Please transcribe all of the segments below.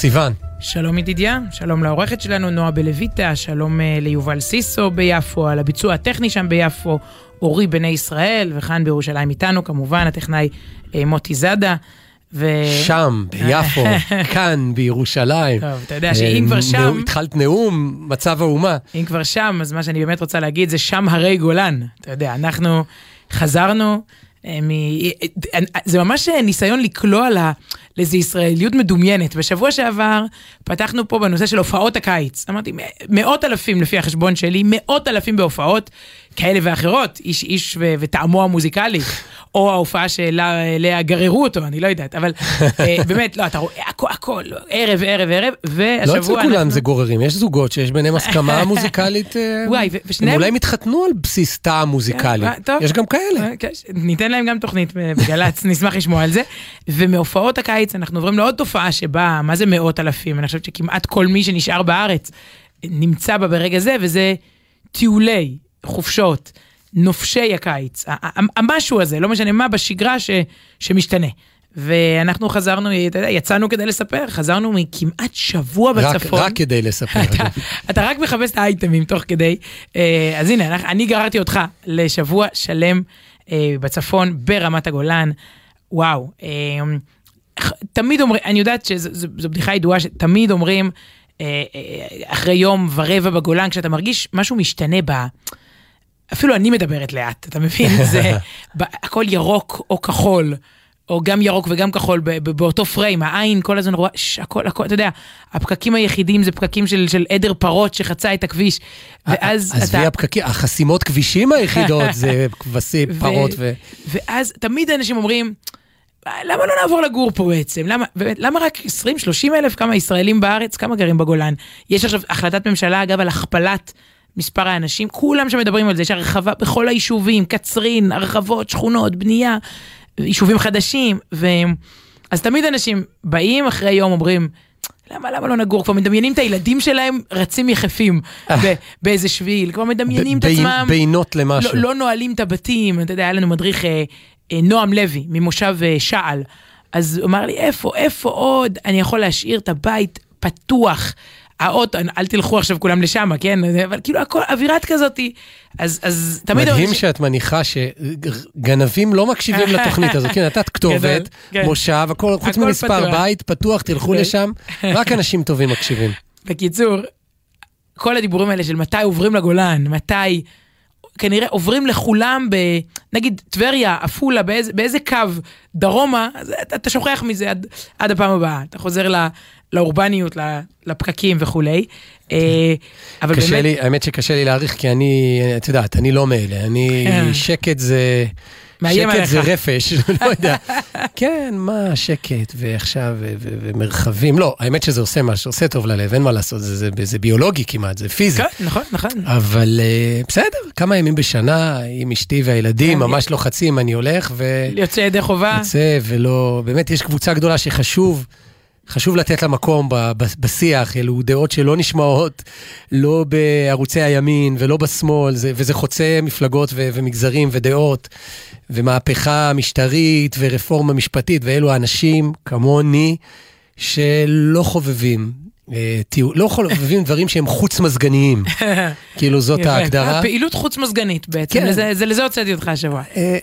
סיון. שלום ידידיה, שלום לעורכת שלנו נועה בלויטה, שלום uh, ליובל סיסו ביפו, על הביצוע הטכני שם ביפו, אורי בני ישראל, וכאן בירושלים איתנו כמובן הטכנאי uh, מוטי זאדה. ו... שם, ביפו, כאן, בירושלים. טוב, אתה יודע שאם כבר שם... התחלת נאום, מצב האומה. אם כבר שם, אז מה שאני באמת רוצה להגיד זה שם הרי גולן. אתה יודע, אנחנו חזרנו, מ... זה ממש ניסיון לקלוע לאיזו ישראליות מדומיינת. בשבוע שעבר פתחנו פה בנושא של הופעות הקיץ. אמרתי, מאות אלפים לפי החשבון שלי, מאות אלפים בהופעות כאלה ואחרות, איש איש ו- וטעמו המוזיקלי, או ההופעה שאליה גררו אותו, אני לא יודעת, אבל אה, באמת, לא, אתה רואה הכל, הכל, ערב, ערב, ערב, והשבוע לא אצל כולם אנחנו... זה גוררים, יש זוגות שיש ביניהם הסכמה מוזיקלית, אה, וואי, ושניהם... הם אולי מתחתנו על בסיס טעם מוזיקלי, כן, יש גם כאלה. כן, ניתן להם גם תוכנית בגל"צ, נשמח לשמוע על זה. ומהופעות הקיץ אנחנו עוברים לעוד תופעה שבה, מה זה מאות אלפים? אני חושבת שכמעט כל מי שנשאר בארץ נמצא בה ברגע זה, וזה טיולי. חופשות, נופשי הקיץ, המשהו הזה, לא משנה מה, בשגרה ש, שמשתנה. ואנחנו חזרנו, אתה יודע, יצאנו כדי לספר, חזרנו מכמעט שבוע בצפון. רק, רק כדי לספר. אתה, אתה רק מחפש את האייטמים תוך כדי. אה, אז הנה, אני גררתי אותך לשבוע שלם אה, בצפון, ברמת הגולן. וואו. אה, תמיד אומרים, אני יודעת שזו בדיחה ידועה, שתמיד אומרים, אחרי יום ורבע בגולן, כשאתה מרגיש משהו משתנה ב... אפילו אני מדברת לאט, אתה מבין? זה הכל ירוק או כחול. או גם ירוק וגם כחול באותו פריים, העין כל הזמן רואה, ש, הכל, הכל, אתה יודע, הפקקים היחידים זה פקקים של, של עדר פרות שחצה את הכביש, ואז אתה... עזבי הפקקים, החסימות כבישים היחידות זה כבשים, פרות ו... ואז תמיד אנשים אומרים, למה לא נעבור לגור פה בעצם? למה, באמת, למה רק 20-30 אלף? כמה ישראלים בארץ? כמה גרים בגולן? יש עכשיו החלטת ממשלה, אגב, על הכפלת מספר האנשים, כולם שמדברים על זה, יש הרחבה בכל היישובים, קצרין, הרחבות, שכונות, בנייה, יישובים חדשים, ו... אז תמיד אנשים באים אחרי יום אומרים, למה, למה לא נגור? כבר מדמיינים את הילדים שלהם רצים יחפים באיזה שביל, כבר מדמיינים את עצמם. בינות למשהו. לא, לא נועלים את הבתים, אתה יודע, היה לנו מדריך אה, אה, נועם לוי ממושב אה, שעל, אז הוא אמר לי, איפה, איפה עוד אני יכול להשאיר את הבית פתוח? האוטו, אל תלכו עכשיו כולם לשם, כן? אבל כאילו הכל, אווירת כזאתי, אז, אז תמיד... מדהים ש... שאת מניחה שגנבים לא מקשיבים לתוכנית הזאת, כן, נתת כתובת, כן. מושב, הכל, חוץ ממספר בית, פתוח, תלכו כן. לשם, רק אנשים טובים מקשיבים. בקיצור, כל הדיבורים האלה של מתי עוברים לגולן, מתי... כנראה עוברים לכולם ב... נגיד טבריה, עפולה, באיזה, באיזה קו דרומה, אז אתה, אתה שוכח מזה עד, עד הפעם הבאה. אתה חוזר ל, לאורבניות, לפקקים וכולי. אה, אבל קשה באמת... לי, האמת שקשה לי להעריך, כי אני, את יודעת, אני לא מאלה. אני, כן. שקט זה... מאיים עליך. שקט זה רפש, לא יודע. כן, מה שקט, ועכשיו, ומרחבים. לא, האמת שזה עושה משהו, עושה טוב ללב, אין מה לעשות, זה, זה, זה ביולוגי כמעט, זה פיזי. כן, נכון, נכון. אבל uh, בסדר, כמה ימים בשנה, עם אשתי והילדים, כן, ממש לוחצים, אני הולך, ו... יוצא ידי חובה. יוצא, ולא, באמת, יש קבוצה גדולה שחשוב. חשוב לתת לה מקום בשיח, אלו דעות שלא נשמעות, לא בערוצי הימין ולא בשמאל, זה, וזה חוצה מפלגות ו, ומגזרים ודעות, ומהפכה משטרית ורפורמה משפטית, ואלו האנשים כמוני שלא חובבים אה, תהיו, לא חובבים דברים שהם חוץ מזגניים, כאילו זאת ההגדרה. פעילות חוץ מזגנית בעצם, כן. לזה, הוצאתי אותך השבוע. אה,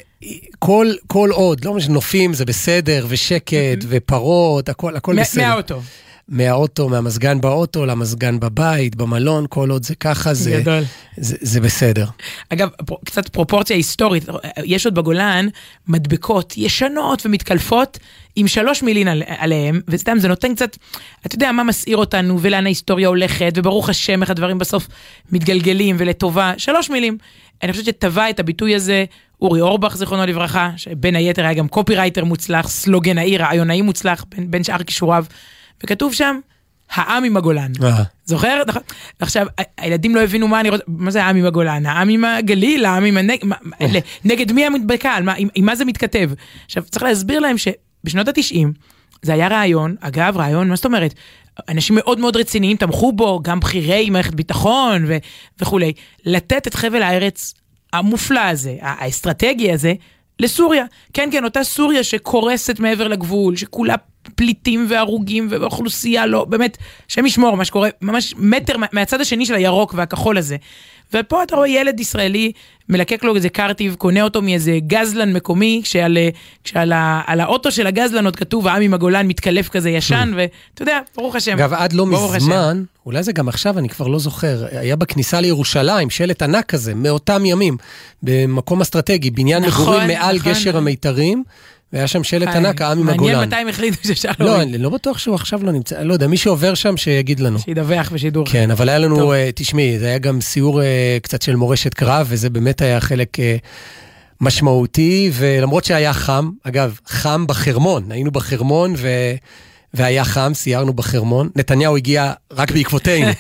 כל, כל עוד, לא משנה, נופים זה בסדר, ושקט, ופרות, הכל בסדר. מהאוטו. מהאוטו, מהמזגן באוטו למזגן בבית, במלון, כל עוד זה ככה, זה, זה, זה, זה בסדר. אגב, קצת פרופורציה היסטורית, יש עוד בגולן מדבקות ישנות ומתקלפות עם שלוש מילים על, עליהם, וסתם זה נותן קצת, אתה יודע מה מסעיר אותנו ולאן ההיסטוריה הולכת, וברוך השם איך הדברים בסוף מתגלגלים ולטובה, שלוש מילים. אני חושבת שטבע את הביטוי הזה אורי אורבך, זיכרונו לברכה, שבין היתר היה גם קופירייטר מוצלח, סלוגנאי, רעיונאי מוצלח, בין, בין שאר כישוריו. וכתוב שם, העם עם הגולן. אה. זוכר? נכון. עכשיו, הילדים לא הבינו מה אני רוצה, מה זה העם עם הגולן? העם עם הגליל, העם עם הנגד, נגד מי המדבקה, עם מה זה מתכתב? עכשיו, צריך להסביר להם שבשנות התשעים, זה היה רעיון, אגב, רעיון, מה זאת אומרת? אנשים מאוד מאוד רציניים תמכו בו, גם בכירי מערכת ביטחון ו- וכולי, לתת את חבל הארץ המופלא הזה, האסטרטגי הזה, לסוריה. כן, כן, אותה סוריה שקורסת מעבר לגבול, שכולה פליטים והרוגים ואוכלוסייה לא, באמת, השם ישמור מה שקורה, ממש מטר מהצד השני של הירוק והכחול הזה. ופה אתה רואה ילד ישראלי מלקק לו איזה קרטיב, קונה אותו מאיזה גזלן מקומי, כשעל, כשעל ה, האוטו של הגזלן עוד כתוב העם עם הגולן מתקלף כזה ישן, hmm. ואתה יודע, ברוך השם. אגב, עד לא מזמן, השם. אולי זה גם עכשיו, אני כבר לא זוכר, היה בכניסה לירושלים שלט ענק כזה, מאותם ימים, במקום אסטרטגי, בניין נכון, מגורים מעל נכון. גשר המיתרים. והיה שם שלט ענק, העם עם הגולן. מעניין מתי הם החליטו שאפשר לא, להוריד. לא, אני לא בטוח שהוא עכשיו לא נמצא, לא יודע, מי שעובר שם שיגיד לנו. שידווח בשידור. כן, אבל היה לנו, uh, תשמעי, זה היה גם סיור uh, קצת של מורשת קרב, וזה באמת היה חלק uh, משמעותי, ולמרות שהיה חם, אגב, חם בחרמון, היינו בחרמון, ו... והיה חם, סיירנו בחרמון. נתניהו הגיע רק בעקבותינו.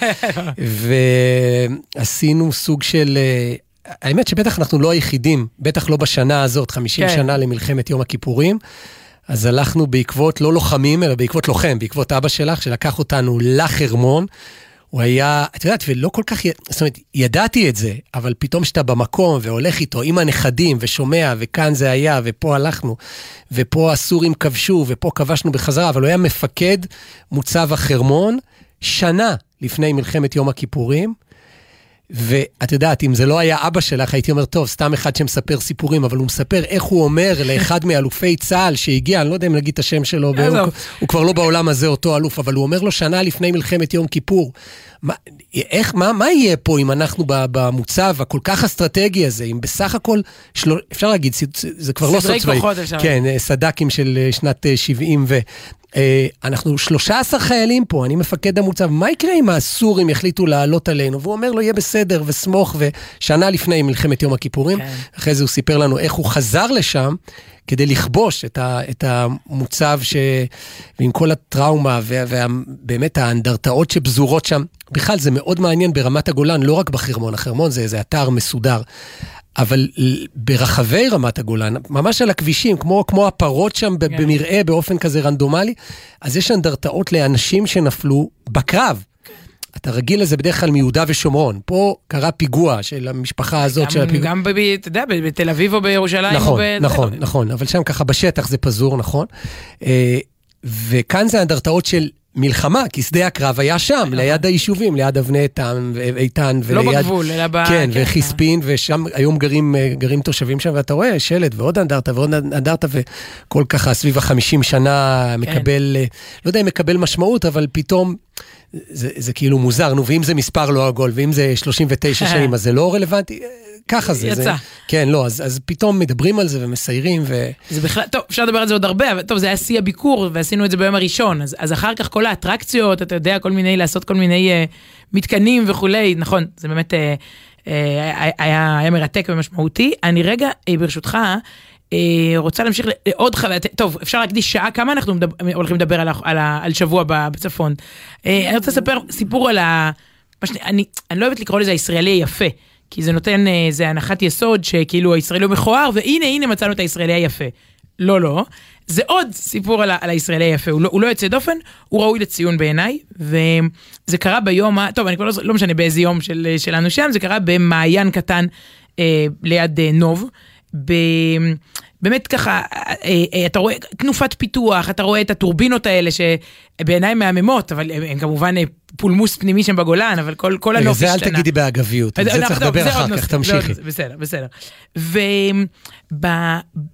ועשינו סוג של האמת שבטח אנחנו לא היחידים, בטח לא בשנה הזאת, 50 כן. שנה למלחמת יום הכיפורים. אז הלכנו בעקבות לא לוחמים, אלא בעקבות לוחם, בעקבות אבא שלך, שלקח אותנו לחרמון. הוא היה, את יודעת, ולא כל כך, זאת אומרת, ידעתי את זה, אבל פתאום כשאתה במקום והולך איתו עם הנכדים ושומע, וכאן זה היה, ופה הלכנו, ופה הסורים כבשו, ופה כבשנו בחזרה, אבל הוא היה מפקד מוצב החרמון שנה לפני מלחמת יום הכיפורים. ואת יודעת, אם זה לא היה אבא שלך, הייתי אומר, טוב, סתם אחד שמספר סיפורים, אבל הוא מספר איך הוא אומר לאחד מאלופי צה"ל שהגיע, אני לא יודע אם נגיד את השם שלו, הוא, הוא כבר לא בעולם הזה אותו אלוף, אבל הוא אומר לו שנה לפני מלחמת יום כיפור, מה, איך, מה, מה יהיה פה אם אנחנו במוצב הכל כך אסטרטגי הזה, אם בסך הכל, של... אפשר להגיד, זה כבר לא סוד צבאי. כן, סד"כים של אה, שנת 70 אה, ו... אה, אנחנו 13 חיילים פה, אני מפקד המוצב, מה יקרה אם הסורים יחליטו לעלות עלינו? והוא אומר לו, יהיה בסדר, וסמוך, ושנה לפני מלחמת יום הכיפורים, כן. אחרי זה הוא סיפר לנו איך הוא חזר לשם. כדי לכבוש את, ה, את המוצב ש... ועם כל הטראומה ובאמת האנדרטאות שפזורות שם. בכלל, זה מאוד מעניין ברמת הגולן, לא רק בחרמון, החרמון זה איזה אתר מסודר. אבל ברחבי רמת הגולן, ממש על הכבישים, כמו, כמו הפרות שם כן. במרעה באופן כזה רנדומלי, אז יש אנדרטאות לאנשים שנפלו בקרב. אתה רגיל לזה בדרך כלל מיהודה ושומרון. פה קרה פיגוע של המשפחה הזאת. גם, של הפיגוע. גם, אתה יודע, בתל אביב או בירושלים. נכון, או ב... נכון, נכון, אבל שם ככה בשטח זה פזור, נכון. אה, וכאן זה אנדרטאות של מלחמה, כי שדה הקרב היה שם, נכון. ליד היישובים, ליד אבני איתן, איתן לא וליד... לא בגבול, אלא ב... כן, כן וחיספין, כן. ושם היום גרים, אה, גרים תושבים שם, ואתה רואה שלט ועוד אנדרטה ועוד אנדרטה, וכל ככה סביב החמישים שנה כן. מקבל. לא יודע אם מקבל משמעות, אבל פתאום... זה, זה כאילו מוזר, נו, ואם זה מספר לא עגול, ואם זה 39 שנים, אז זה לא רלוונטי? ככה זה. יצא. זה, כן, לא, אז, אז פתאום מדברים על זה ומסיירים ו... זה בכלל, טוב, אפשר לדבר על זה עוד הרבה, אבל טוב, זה היה שיא הביקור, ועשינו את זה ביום הראשון, אז, אז אחר כך כל האטרקציות, אתה יודע, כל מיני, לעשות כל מיני uh, מתקנים וכולי, נכון, זה באמת uh, uh, היה, היה מרתק ומשמעותי. אני רגע, uh, ברשותך, רוצה להמשיך לעוד חוויה, טוב, אפשר להקדיש שעה, כמה אנחנו מדבר, הולכים לדבר על, על, על שבוע בצפון. אני רוצה לספר סיפור על ה... שאני, אני, אני לא אוהבת לקרוא לזה הישראלי היפה. כי זה נותן איזה אה, הנחת יסוד שכאילו הישראלי הוא מכוער, והנה, הנה מצאנו את הישראלי היפה. לא, לא. זה עוד סיפור על, על הישראלי היפה, הוא לא, הוא לא יוצא דופן, הוא ראוי לציון בעיניי, וזה קרה ביום, טוב, אני כבר לא, לא משנה באיזה יום של, שלנו שם, זה קרה במעיין קטן אה, ליד אה, נוב. ב... באמת ככה, אה, אה, אתה רואה תנופת פיתוח, אתה רואה את הטורבינות האלה שבעיניי מהממות, אבל הם כמובן פולמוס פנימי שם בגולן, אבל כל, כל הנוף השתנה. זה אל תגידי באגביות, על זה צריך לדבר אחר כך, תמשיכי. בסדר, בסדר.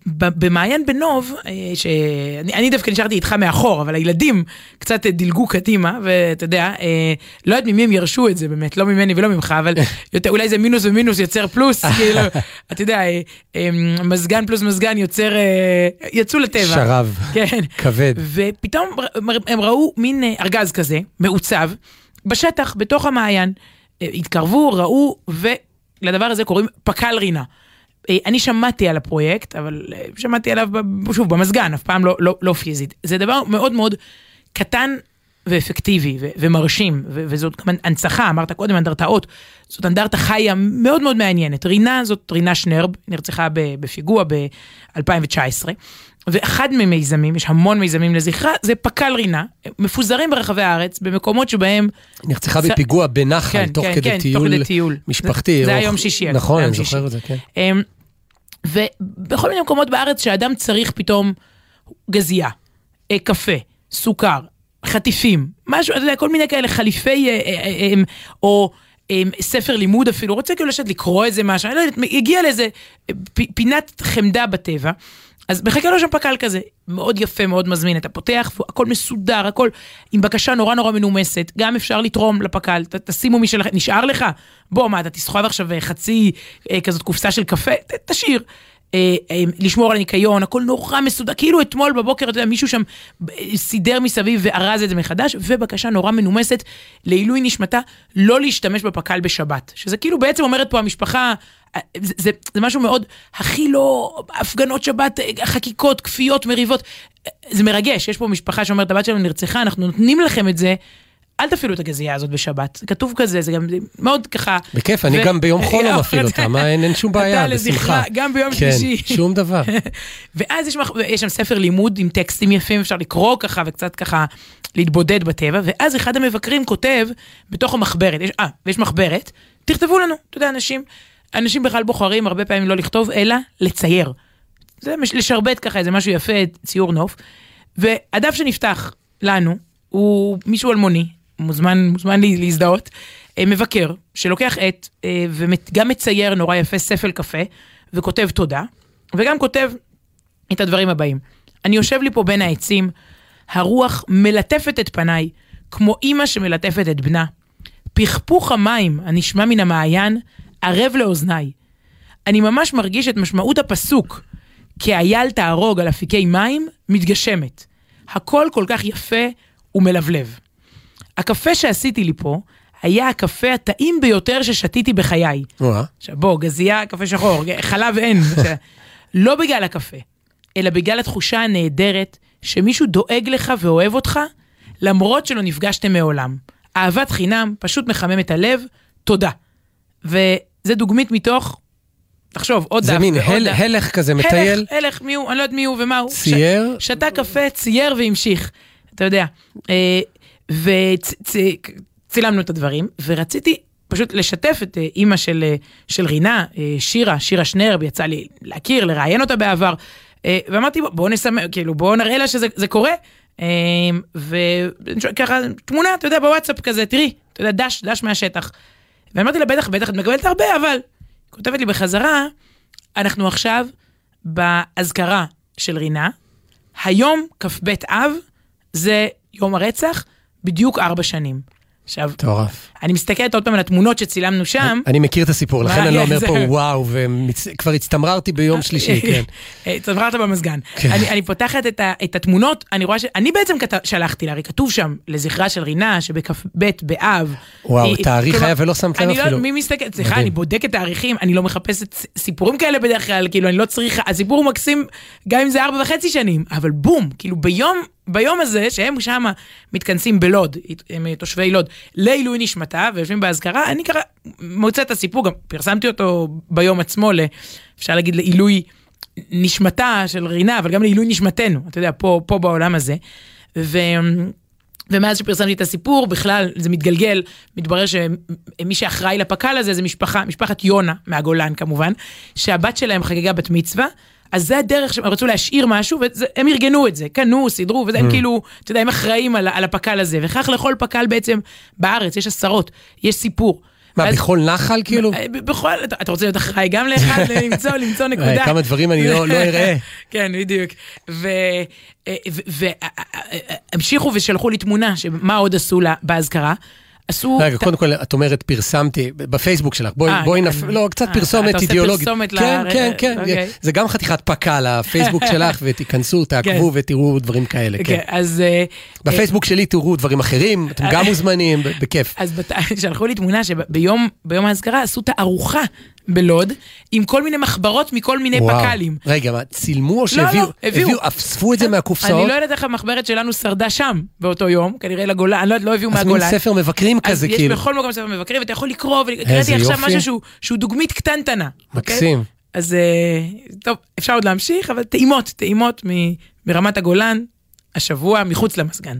ובמעיין בנוב, אה, שאני דווקא נשארתי איתך מאחור, אבל הילדים קצת דילגו קדימה, ואתה יודע, לא יודעת ממי הם ירשו את זה באמת, לא ממני ולא ממך, אבל יותר, אולי זה מינוס ומינוס יוצר פלוס, כאילו, אתה יודע, מזגן פלוס מזגן יוצר, יצאו לטבע. שרב, כן. כבד. ופתאום הם ראו מין ארגז כזה, מעוצב, בשטח, בתוך המעיין. אה, התקרבו, ראו, ולדבר הזה קוראים פק"ל רינה. אה, אני שמעתי על הפרויקט, אבל אה, שמעתי עליו, שוב, במזגן, אף פעם לא, לא, לא פיזית. זה דבר מאוד מאוד קטן ואפקטיבי ו- ומרשים, ו- וזאת גם הנצחה, אמרת קודם אנדרטאות, זאת אנדרטה חיה מאוד מאוד מעניינת. רינה זאת רינה שנרב, נרצחה בפיגוע ב-2019. ואחד ממיזמים, יש המון מיזמים לזכרה, זה פק"ל רינה, מפוזרים ברחבי הארץ, במקומות שבהם... נרצחה צ... בפיגוע בנחל, כן, תוך, כן, כדי כן, טיול תוך כדי טיול משפחתי. זה, זה היה יום שישי. נכון, אני זוכר את זה, כן. אמ, ובכל מיני מקומות בארץ שאדם צריך פתאום גזייה, אה, קפה, סוכר, חטיפים, משהו, אתה יודע, כל מיני כאלה חליפי, אה, אה, אה, או אה, ספר לימוד אפילו, רוצה כאילו לשבת לקרוא איזה משהו, אני לא יודעת, הגיע לאיזה פינת חמדה בטבע. אז מחכה לו שם פק"ל כזה, מאוד יפה, מאוד מזמין, אתה פותח, הכל מסודר, הכל עם בקשה נורא נורא מנומסת, גם אפשר לתרום לפק"ל, ת, תשימו משלכם, נשאר לך? בוא, מה, אתה תסחוב עכשיו אה, חצי אה, כזאת קופסה של קפה? ת, תשאיר. אה, אה, לשמור על הניקיון, הכל נורא מסודר, כאילו אתמול בבוקר, אתה יודע, מישהו שם אה, סידר מסביב וארז את זה מחדש, ובקשה נורא מנומסת לעילוי נשמתה, לא להשתמש בפק"ל בשבת. שזה כאילו בעצם אומרת פה המשפחה, זה, זה, זה משהו מאוד, הכי לא הפגנות שבת, אה, חקיקות, כפיות, מריבות. אה, זה מרגש, יש פה משפחה שאומרת, הבת שלנו נרצחה, אנחנו נותנים לכם את זה. אל תפעילו את הגזייה הזאת בשבת, זה כתוב כזה, זה גם מאוד ככה. בכיף, אני ו- גם ביום חול לא אה, מפעיל אותה, מה, אין אין שום בעיה, בשמחה. גם ביום כן, שלישי. שום דבר. ואז יש, מח- יש שם ספר לימוד עם טקסטים יפים, אפשר לקרוא ככה וקצת ככה להתבודד בטבע, ואז אחד המבקרים כותב בתוך המחברת, אה, ויש מחברת, תכתבו לנו, אתה יודע, אנשים, אנשים בכלל בוחרים הרבה פעמים לא לכתוב, אלא לצייר. זה מש- לשרבט ככה איזה משהו יפה, ציור נוף. והדף שנפתח לנו הוא מישהו אלמוני, מוזמן, מוזמן להזדהות, אה, מבקר שלוקח עט אה, וגם מצייר נורא יפה ספל קפה וכותב תודה, וגם כותב את הדברים הבאים. אני יושב לי פה בין העצים, הרוח מלטפת את פניי, כמו אימא שמלטפת את בנה. פכפוך המים הנשמע מן המעיין, ערב לאוזניי. אני ממש מרגיש את משמעות הפסוק, כי אייל תהרוג על אפיקי מים, מתגשמת. הכל כל כך יפה ומלבלב. הקפה שעשיתי לי פה, היה הקפה הטעים ביותר ששתיתי בחיי. עכשיו בוא, גזייה, קפה שחור, חלב אין. לא בגלל הקפה, אלא בגלל התחושה הנהדרת שמישהו דואג לך ואוהב אותך, למרות שלא נפגשתם מעולם. אהבת חינם, פשוט מחמם את הלב, תודה. וזה דוגמית מתוך, תחשוב, עוד דף זה מין הל- דף. הלך כזה מטייל, הלך, הלך, מי הוא, אני לא יודעת מי הוא ומה הוא. צייר. ש- שתה קפה, צייר והמשיך, אתה יודע. וצילמנו את הדברים, ורציתי פשוט לשתף את אה, אימא של, אה, של רינה, אה, שירה, שירה שנרב, יצא לי להכיר, לראיין אותה בעבר, אה, ואמרתי, בוא- בואו נסמא, כאילו, בואו נראה לה שזה זה קורה. אה, וככה, תמונה, אתה יודע, בוואטסאפ כזה, תראי, אתה יודע, דש, דש מהשטח. ואמרתי לה, בטח, בטח, את מקבלת הרבה, אבל... כותבת לי בחזרה, אנחנו עכשיו באזכרה של רינה, היום, כ"ב אב, זה יום הרצח, בדיוק ארבע שנים. עכשיו, מטורף. אני מסתכלת עוד פעם על התמונות שצילמנו שם. אני מכיר את הסיפור, לכן אני לא אומר פה וואו, וכבר הצטמררתי ביום שלישי, כן. אה, צברת במזגן. כן. אני, אני פותחת את, ה, את התמונות, אני רואה ש... אני בעצם כת... שלחתי לה, הרי כתוב שם, לזכרה של רינה, שבכ"ב באב. וואו, תאריך כלומר, היה ולא שמת לב אני לא, אפילו. מי מסתכל, סליחה. אני בודקת תאריכים, אני לא מחפשת סיפורים כאלה בדרך כלל, כאילו, אני לא צריכה, הסיפור הוא מקסים, גם אם זה ארבע וחצי שנים, אבל בום, כאילו, ביום, ביום הזה, שהם שם מתכנסים בלוד, הם תושבי לוד, לעילוי נשמתה, ויושבים באזכרה, אני ככה מוצאת את הסיפור, גם פרסמתי אותו ביום עצמו, אפשר להגיד לעילוי נשמתה של רינה, אבל גם לעילוי נשמתנו, אתה יודע, פה, פה בעולם הזה. ו... ומאז שפרסמתי את הסיפור, בכלל זה מתגלגל, מתברר שמי שאחראי לפק"ל הזה זה משפחה, משפחת יונה מהגולן כמובן, שהבת שלהם חגגה בת מצווה, אז זה הדרך שהם רצו להשאיר משהו, והם ארגנו את זה, קנו, סידרו, וזה הם כאילו, אתה יודע, הם אחראים על, על הפק"ל הזה, וכך לכל פק"ל בעצם בארץ, יש עשרות, יש סיפור. מה, ואז- בכל נחל כאילו? אה, בכל, אתה אתה רוצה להיות אחראי גם לאחד, למצוא, למצוא נקודה. אה, כמה דברים אני לא לא אראה. כן, בדיוק. והמשיכו ושלחו לי תמונה, שמה עוד עשו לה באזכרה. עשו... רגע, קודם כל, את אומרת, פרסמתי, בפייסבוק שלך, בואי, אה, בואי נפ... לא, קצת אה, פרסומת אתה עושה אידיאולוגית. פרסומת ל- כן, כן, כן, אוקיי. זה גם חתיכת פק"ל, הפייסבוק שלך, ותיכנסו, תעקבו ותראו דברים כאלה, כן. כן, אז... אה, בפייסבוק שלי תראו דברים אחרים, אתם גם מוזמנים, בכיף. אז. שלחו לי תמונה שביום ביום האזכרה עשו תערוכה בלוד, עם כל מיני מחברות מכל מיני וואו. פק"לים. רגע, מה, צילמו או לא, שהביאו? הביאו. אספו את זה אני מהקופסאות? לא יודעת איך המחברת שלנו שרדה שם באותו יום, כנראה לגולן, אני לא יודעת, לא הביאו אז מין מהגולן. ספר מבקרים כזה, אז יש כאילו. בכל מקום ספר מבקרים, ואתה יכול לקרוא, וקראתי עכשיו יופי. משהו שהוא, שהוא דוגמית קטנטנה. אוקיי? מקסים. אז אה, טוב, אפשר עוד להמשיך, אבל טעימות, טעימות מ- מרמת הגולן, השבוע מחוץ למזגן.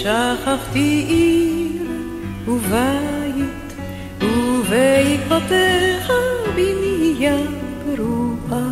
שכחתי עיר ובית, ובעקבותיך בנייה פרועה.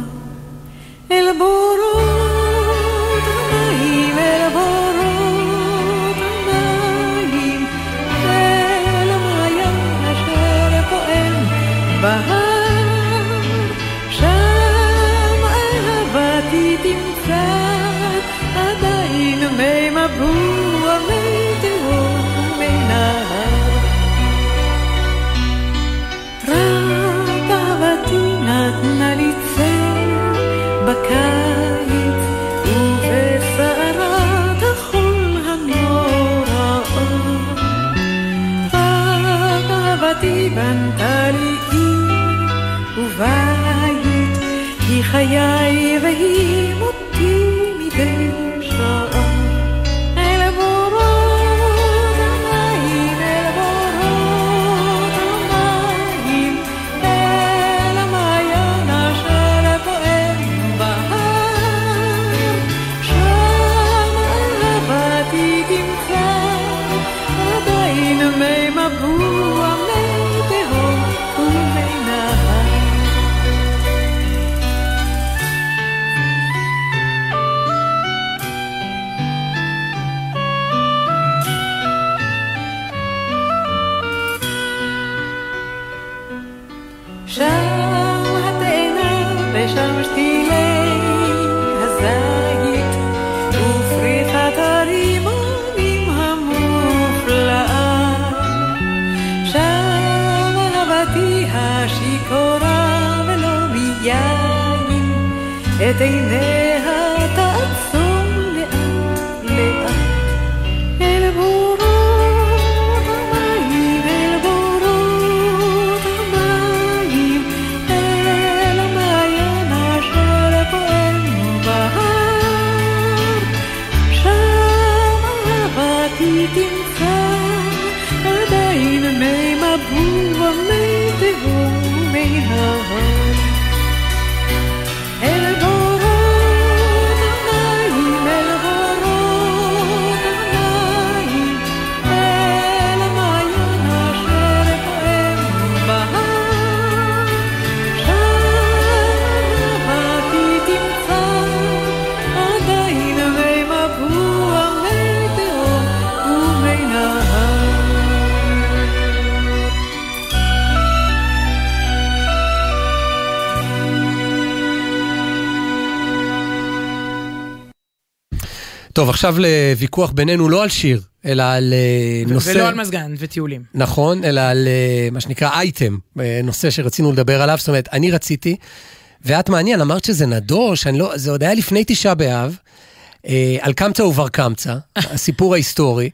e tem medo. טוב, עכשיו לוויכוח בינינו לא על שיר, אלא על אה, נושא... ולא על מזגן וטיולים. נכון, אלא על אה, מה שנקרא אייטם, אה, נושא שרצינו לדבר עליו, זאת אומרת, אני רציתי, ואת מעניין, אמרת שזה נדוש, לא, זה עוד היה לפני תשעה באב, על קמצא ובר קמצא, הסיפור ההיסטורי,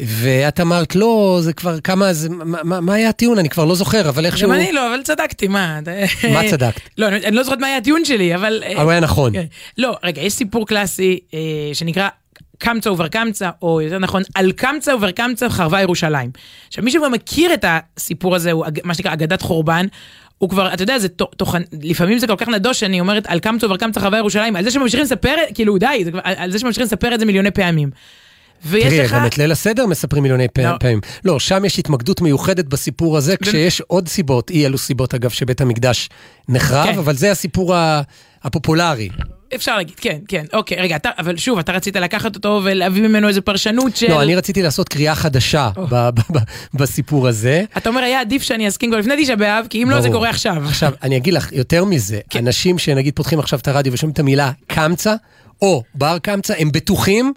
ואת אמרת, לא, זה כבר כמה, זה, מה, מה- היה הטיעון? אני כבר לא זוכר, אבל איכשהו... גם אני לא, אבל צדקתי, מה? מה צדקת? לא, אני אני לא זוכרת מה היה הטיעון שלי, אבל... אה, אבל הוא היה נכון. כן. לא, רגע, יש סיפור קלאסי אה, שנקרא קמצא ובר קמצא, או יותר נכון, על קמצא ובר קמצא חרבה ירושלים. עכשיו, מי שכבר מכיר את הסיפור הזה, הוא מה שנקרא אגדת חורבן. הוא כבר, אתה יודע, זה תוך, לפעמים זה כל כך נדוש שאני אומרת על קמצא ובר קמצא חרבה ירושלים, על זה שממשיכים לספר, כאילו די, זה על זה שממשיכים לספר את זה מיליוני פעמים. ויש תראי, לך... גם את ליל הסדר מספרים מיליוני לא. פעמים. לא, שם יש התמקדות מיוחדת בסיפור הזה, כשיש עוד סיבות, אי אלו סיבות אגב, שבית המקדש נחרב, כן. אבל זה הסיפור הפופולרי. אפשר להגיד, כן, כן, אוקיי, רגע, אתה, אבל שוב, אתה רצית לקחת אותו ולהביא ממנו איזה פרשנות של... לא, אני רציתי לעשות קריאה חדשה או. ב- ב- ב- בסיפור הזה. אתה אומר, היה עדיף שאני אסכים כבר לפני תשעה באב, כי אם לא, זה ברור. קורה עכשיו. עכשיו, אני אגיד לך, יותר מזה, כן. אנשים שנגיד פותחים עכשיו את הרדיו ושומעים את המילה קמצא, או בר קמצא, הם בטוחים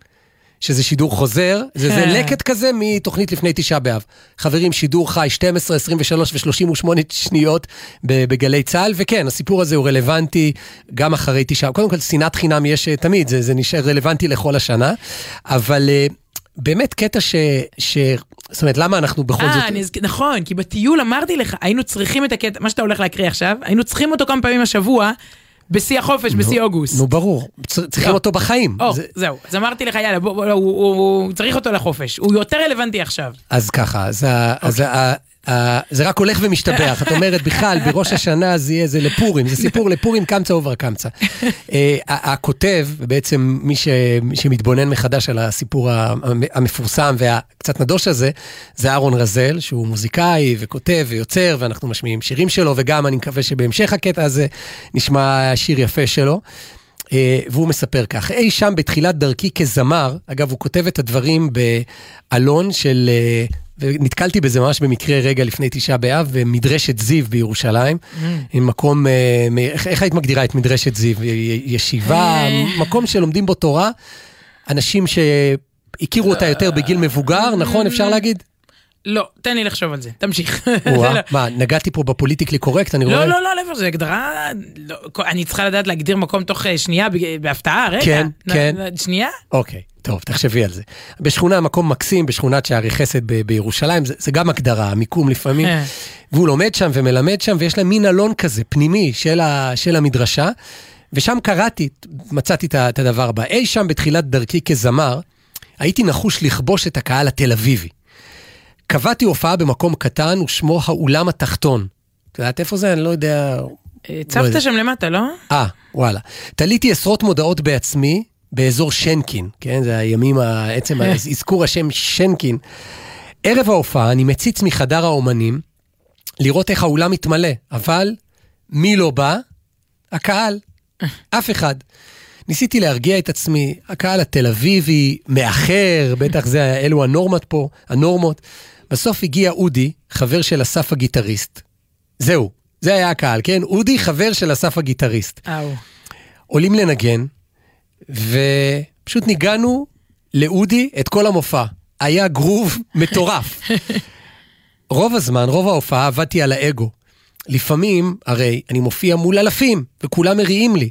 שזה שידור חוזר, זה, זה כן. לקט כזה מתוכנית לפני תשעה באב. חברים, שידור חי 12, 23 ו-38 שניות בגלי צה"ל, וכן, הסיפור הזה הוא רלוונטי גם אחרי תשעה, קודם כל, שנאת חינם יש אה, תמיד, זה, זה נשאר רלוונטי לכל השנה, אבל אה, באמת קטע ש... ש... זאת אומרת, למה אנחנו בכל זאת... אה, אני נכון, כי בטיול אמרתי לך, היינו צריכים את הקטע, מה שאתה הולך להקריא עכשיו, היינו צריכים אותו כמה פעמים השבוע, בשיא החופש, בשיא אוגוסט. נו, ברור. צר- צריכים לא. אותו בחיים. זהו. אז אמרתי לך, יאללה, בוא, הוא- צריך אותו לחופש. הוא יותר רלוונטי עכשיו. אז ככה, אז, ה, אז אוקיי. ה, ה, זה רק הולך ומשתבח. את אומרת, בכלל, בראש השנה זה יהיה, זה לפורים, זה סיפור לפורים, קמצא אובר קמצא. אה, הכותב, ובעצם מי ש, שמתבונן מחדש על הסיפור המפורסם והקצת נדוש הזה, זה אהרון רזל, שהוא מוזיקאי וכותב ויוצר, ואנחנו משמיעים שירים שלו, וגם אני מקווה שבהמשך הקטע הזה נשמע שיר יפה שלו. אה, והוא מספר כך, אי שם בתחילת דרכי כזמר, אגב, הוא כותב את הדברים באלון של, אה, ונתקלתי בזה ממש במקרה רגע לפני תשעה באב, במדרשת זיו בירושלים, עם מקום, אה, איך, איך היית מגדירה את מדרשת זיו? ישיבה, אה. מקום שלומדים בו תורה, אנשים שהכירו אותה יותר בגיל מבוגר, נכון? אפשר להגיד? לא, תן לי לחשוב על זה. תמשיך. וואה, לא. מה, נגעתי פה בפוליטיקלי קורקט, אני רואה? לא, לא, לא, להפך, זה הגדרה... לא, אני צריכה לדעת להגדיר מקום תוך אה, שנייה בהפתעה, רגע. כן, כן. שנייה? אוקיי, טוב, תחשבי על זה. בשכונה, מקום מקסים, בשכונת שערי חסד ב- בירושלים, זה, זה גם הגדרה, המיקום לפעמים. אה. והוא לומד שם ומלמד שם, ויש להם מין אלון כזה, פנימי, של, ה, של המדרשה. ושם קראתי, מצאתי את הדבר הבא. אי שם בתחילת דרכי כזמר, הייתי נחוש לכבוש את הקהל התל אביבי. קבעתי הופעה במקום קטן, ושמו האולם התחתון. את יודעת איפה זה? אני לא יודע. אה, לא שם למטה, לא? אה, וואלה. תליתי עשרות מודעות בעצמי באזור שנקין, כן? זה הימים, עצם האזכור השם שנקין. ערב ההופעה אני מציץ מחדר האומנים לראות איך האולם מתמלא, אבל מי לא בא? הקהל. אף אחד. ניסיתי להרגיע את עצמי, הקהל התל אביבי, מאחר, בטח זה, אלו הנורמות פה, הנורמות. בסוף הגיע אודי, חבר של אסף הגיטריסט. זהו, זה היה הקהל, כן? אודי, חבר של אסף הגיטריסט. אהו. עולים לנגן, ופשוט ניגענו לאודי את כל המופע. היה גרוב מטורף. רוב הזמן, רוב ההופעה, עבדתי על האגו. לפעמים, הרי, אני מופיע מול אלפים, וכולם מריעים לי.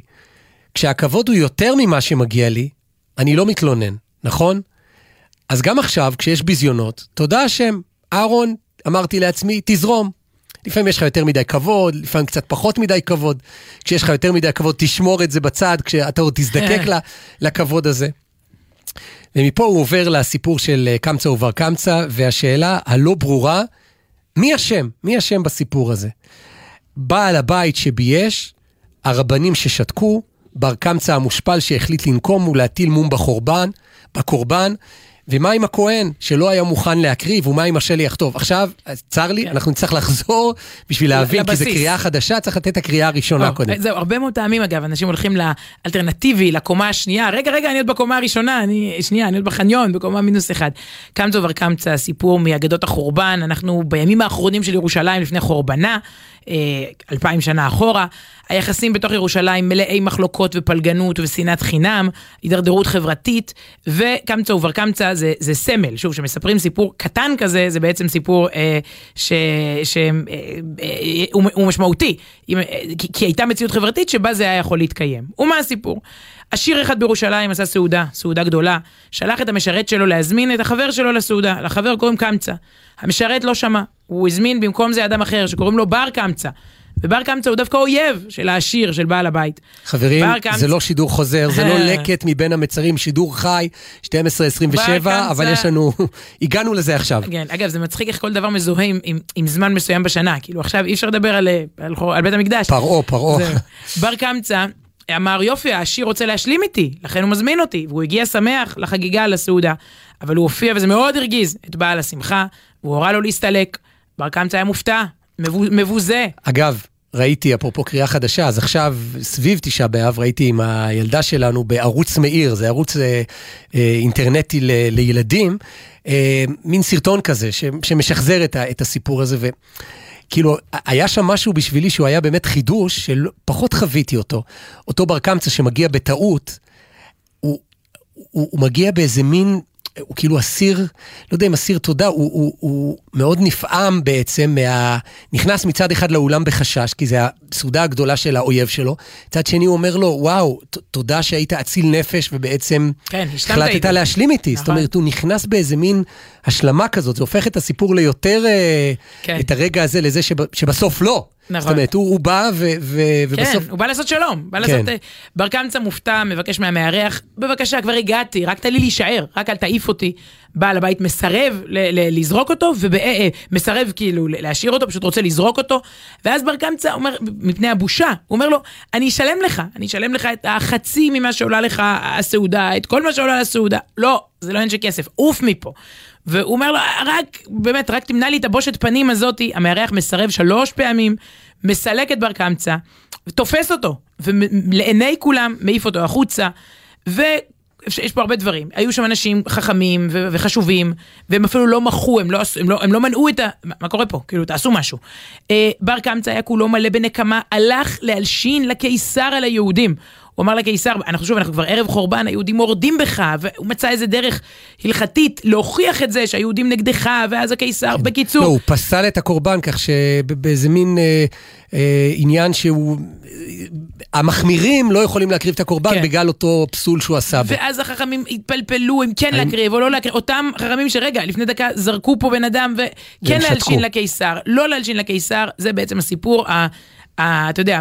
כשהכבוד הוא יותר ממה שמגיע לי, אני לא מתלונן, נכון? אז גם עכשיו, כשיש ביזיונות, תודה השם, אהרון, אמרתי לעצמי, תזרום. לפעמים יש לך יותר מדי כבוד, לפעמים קצת פחות מדי כבוד. כשיש לך יותר מדי כבוד, תשמור את זה בצד, כשאתה עוד תזדקק ל- לכבוד הזה. ומפה הוא עובר לסיפור של אה, קמצא ובר קמצא, והשאלה הלא ברורה, מי אשם? מי אשם בסיפור הזה? בעל הבית שבייש, הרבנים ששתקו, בר קמצא המושפל שהחליט לנקום ולהטיל מום בחורבן, בקורבן, ומה עם הכהן שלא היה מוכן להקריב, ומה עם השליח טוב? עכשיו, צר לי, כן. אנחנו נצטרך לחזור בשביל להבין, כי זו לבסיס. קריאה חדשה, צריך לתת את הקריאה הראשונה לא, קודם. זהו, הרבה מאוד פעמים אגב, אנשים הולכים לאלטרנטיבי, לקומה השנייה, רגע, רגע, אני עוד בקומה הראשונה, אני, שנייה, אני עוד בחניון, בקומה מינוס אחד. קמצא בר קמצא, סיפור מאגדות החורבן, אנחנו בימים האחרונים של ירושלים לפני חורבנה, אלפיים שנה אחורה, היחסים בתוך ירושלים מלאי מחלוקות ופלגנות ושנאת חינם, הידרדרות חברתית, וקמצא ובר קמצא זה, זה סמל, שוב, כשמספרים סיפור קטן כזה, זה בעצם סיפור אה, ש... ש אה, אה, משמעותי, אם, אה, כי, כי הייתה מציאות חברתית שבה זה היה יכול להתקיים. ומה הסיפור? עשיר אחד בירושלים עשה סעודה, סעודה גדולה, שלח את המשרת שלו להזמין את החבר שלו לסעודה, לחבר קוראים קמצא. המשרת לא שמע, הוא הזמין במקום זה אדם אחר שקוראים לו בר קמצא. ובר קמצא הוא דווקא אויב של העשיר, של בעל הבית. חברים, בר קמצא- זה לא שידור חוזר, זה לא לקט מבין המצרים, שידור חי, 12-27, בר אבל יש לנו, הגענו לזה עכשיו. כן, אגב, זה מצחיק איך כל דבר מזוהה עם, עם, עם זמן מסוים בשנה. כאילו עכשיו אי אפשר לדבר על, אה, על, על בית המקדש. פרעה, פרעה. בר קמצא אמר יופי העשיר רוצה להשלים איתי לכן הוא מזמין אותי והוא הגיע שמח לחגיגה לסעודה אבל הוא הופיע וזה מאוד הרגיז את בעל השמחה והוא הורה לו להסתלק. בר קמצא היה מופתע מבו- מבוזה אגב, ראיתי, אפרופו קריאה חדשה, אז עכשיו, סביב תשעה באב, ראיתי עם הילדה שלנו בערוץ מאיר, זה ערוץ אה, אה, אינטרנטי ל, לילדים, אה, מין סרטון כזה ש, שמשחזר את, ה, את הסיפור הזה, וכאילו, היה שם משהו בשבילי שהוא היה באמת חידוש, שפחות חוויתי אותו. אותו בר קמצא שמגיע בטעות, הוא, הוא, הוא מגיע באיזה מין, הוא כאילו אסיר, לא יודע אם אסיר תודה, הוא, הוא, הוא מאוד נפעם בעצם מה... נכנס מצד אחד לאולם בחשש, כי זה הסעודה הגדולה של האויב שלו, מצד שני הוא אומר לו, וואו, ת- תודה שהיית אציל נפש ובעצם כן, החלטת איתי." להשלים איתי. זאת נכון. אומרת, הוא נכנס באיזה מין השלמה כזאת, זה הופך את הסיפור ליותר, אה, כן. את הרגע הזה לזה שב, שבסוף לא. נכון. זאת אומרת, הוא, הוא בא ו, ו, ובסוף... כן, הוא בא לעשות שלום. בא כן. לעשות... אה, בר קמצא מופתע, מבקש מהמארח, בבקשה, כבר הגעתי, רק תן לי להישאר, רק אל תעיף אותי. בעל הבית מסרב ל- ל- לזרוק אותו, ומסרב כאילו ל- להשאיר אותו, פשוט רוצה לזרוק אותו. ואז בר קמצא אומר, מפני הבושה, הוא אומר לו, אני אשלם לך, אני אשלם לך את החצי ממה שעולה לך הסעודה, את כל מה שעולה לסעודה. לא, זה לא עניין של כסף, עוף מפה. והוא אומר לו, רק, באמת, רק תמנע לי את הבושת פנים הזאתי. המארח מסרב שלוש פעמים, מסלק את בר קמצא, תופס אותו, ולעיני כולם מעיף אותו החוצה, ויש פה הרבה דברים. היו שם אנשים חכמים ו- וחשובים, והם אפילו לא מחו, הם לא, עשו- הם לא, הם לא מנעו את ה... מה קורה פה? כאילו, תעשו משהו. אה, בר קמצא היה כולו מלא בנקמה, הלך להלשין לקיסר על היהודים. הוא אמר לקיסר, אנחנו שוב, אנחנו כבר ערב חורבן, היהודים מורדים בך, והוא מצא איזה דרך הלכתית להוכיח את זה שהיהודים נגדך, ואז הקיסר, בקיצור. לא, הוא פסל את הקורבן כך שבאיזה מין אה, אה, עניין שהוא... אה, המחמירים לא יכולים להקריב את הקורבן כן. בגלל אותו פסול שהוא עשה בו. ואז החכמים התפלפלו אם כן האם- להקריב או לא להקריב, אותם חכמים שרגע, לפני דקה זרקו פה בן אדם וכן להלשין. לקיסר, לא להלשין לקיסר, זה בעצם הסיפור, ה, אתה יודע,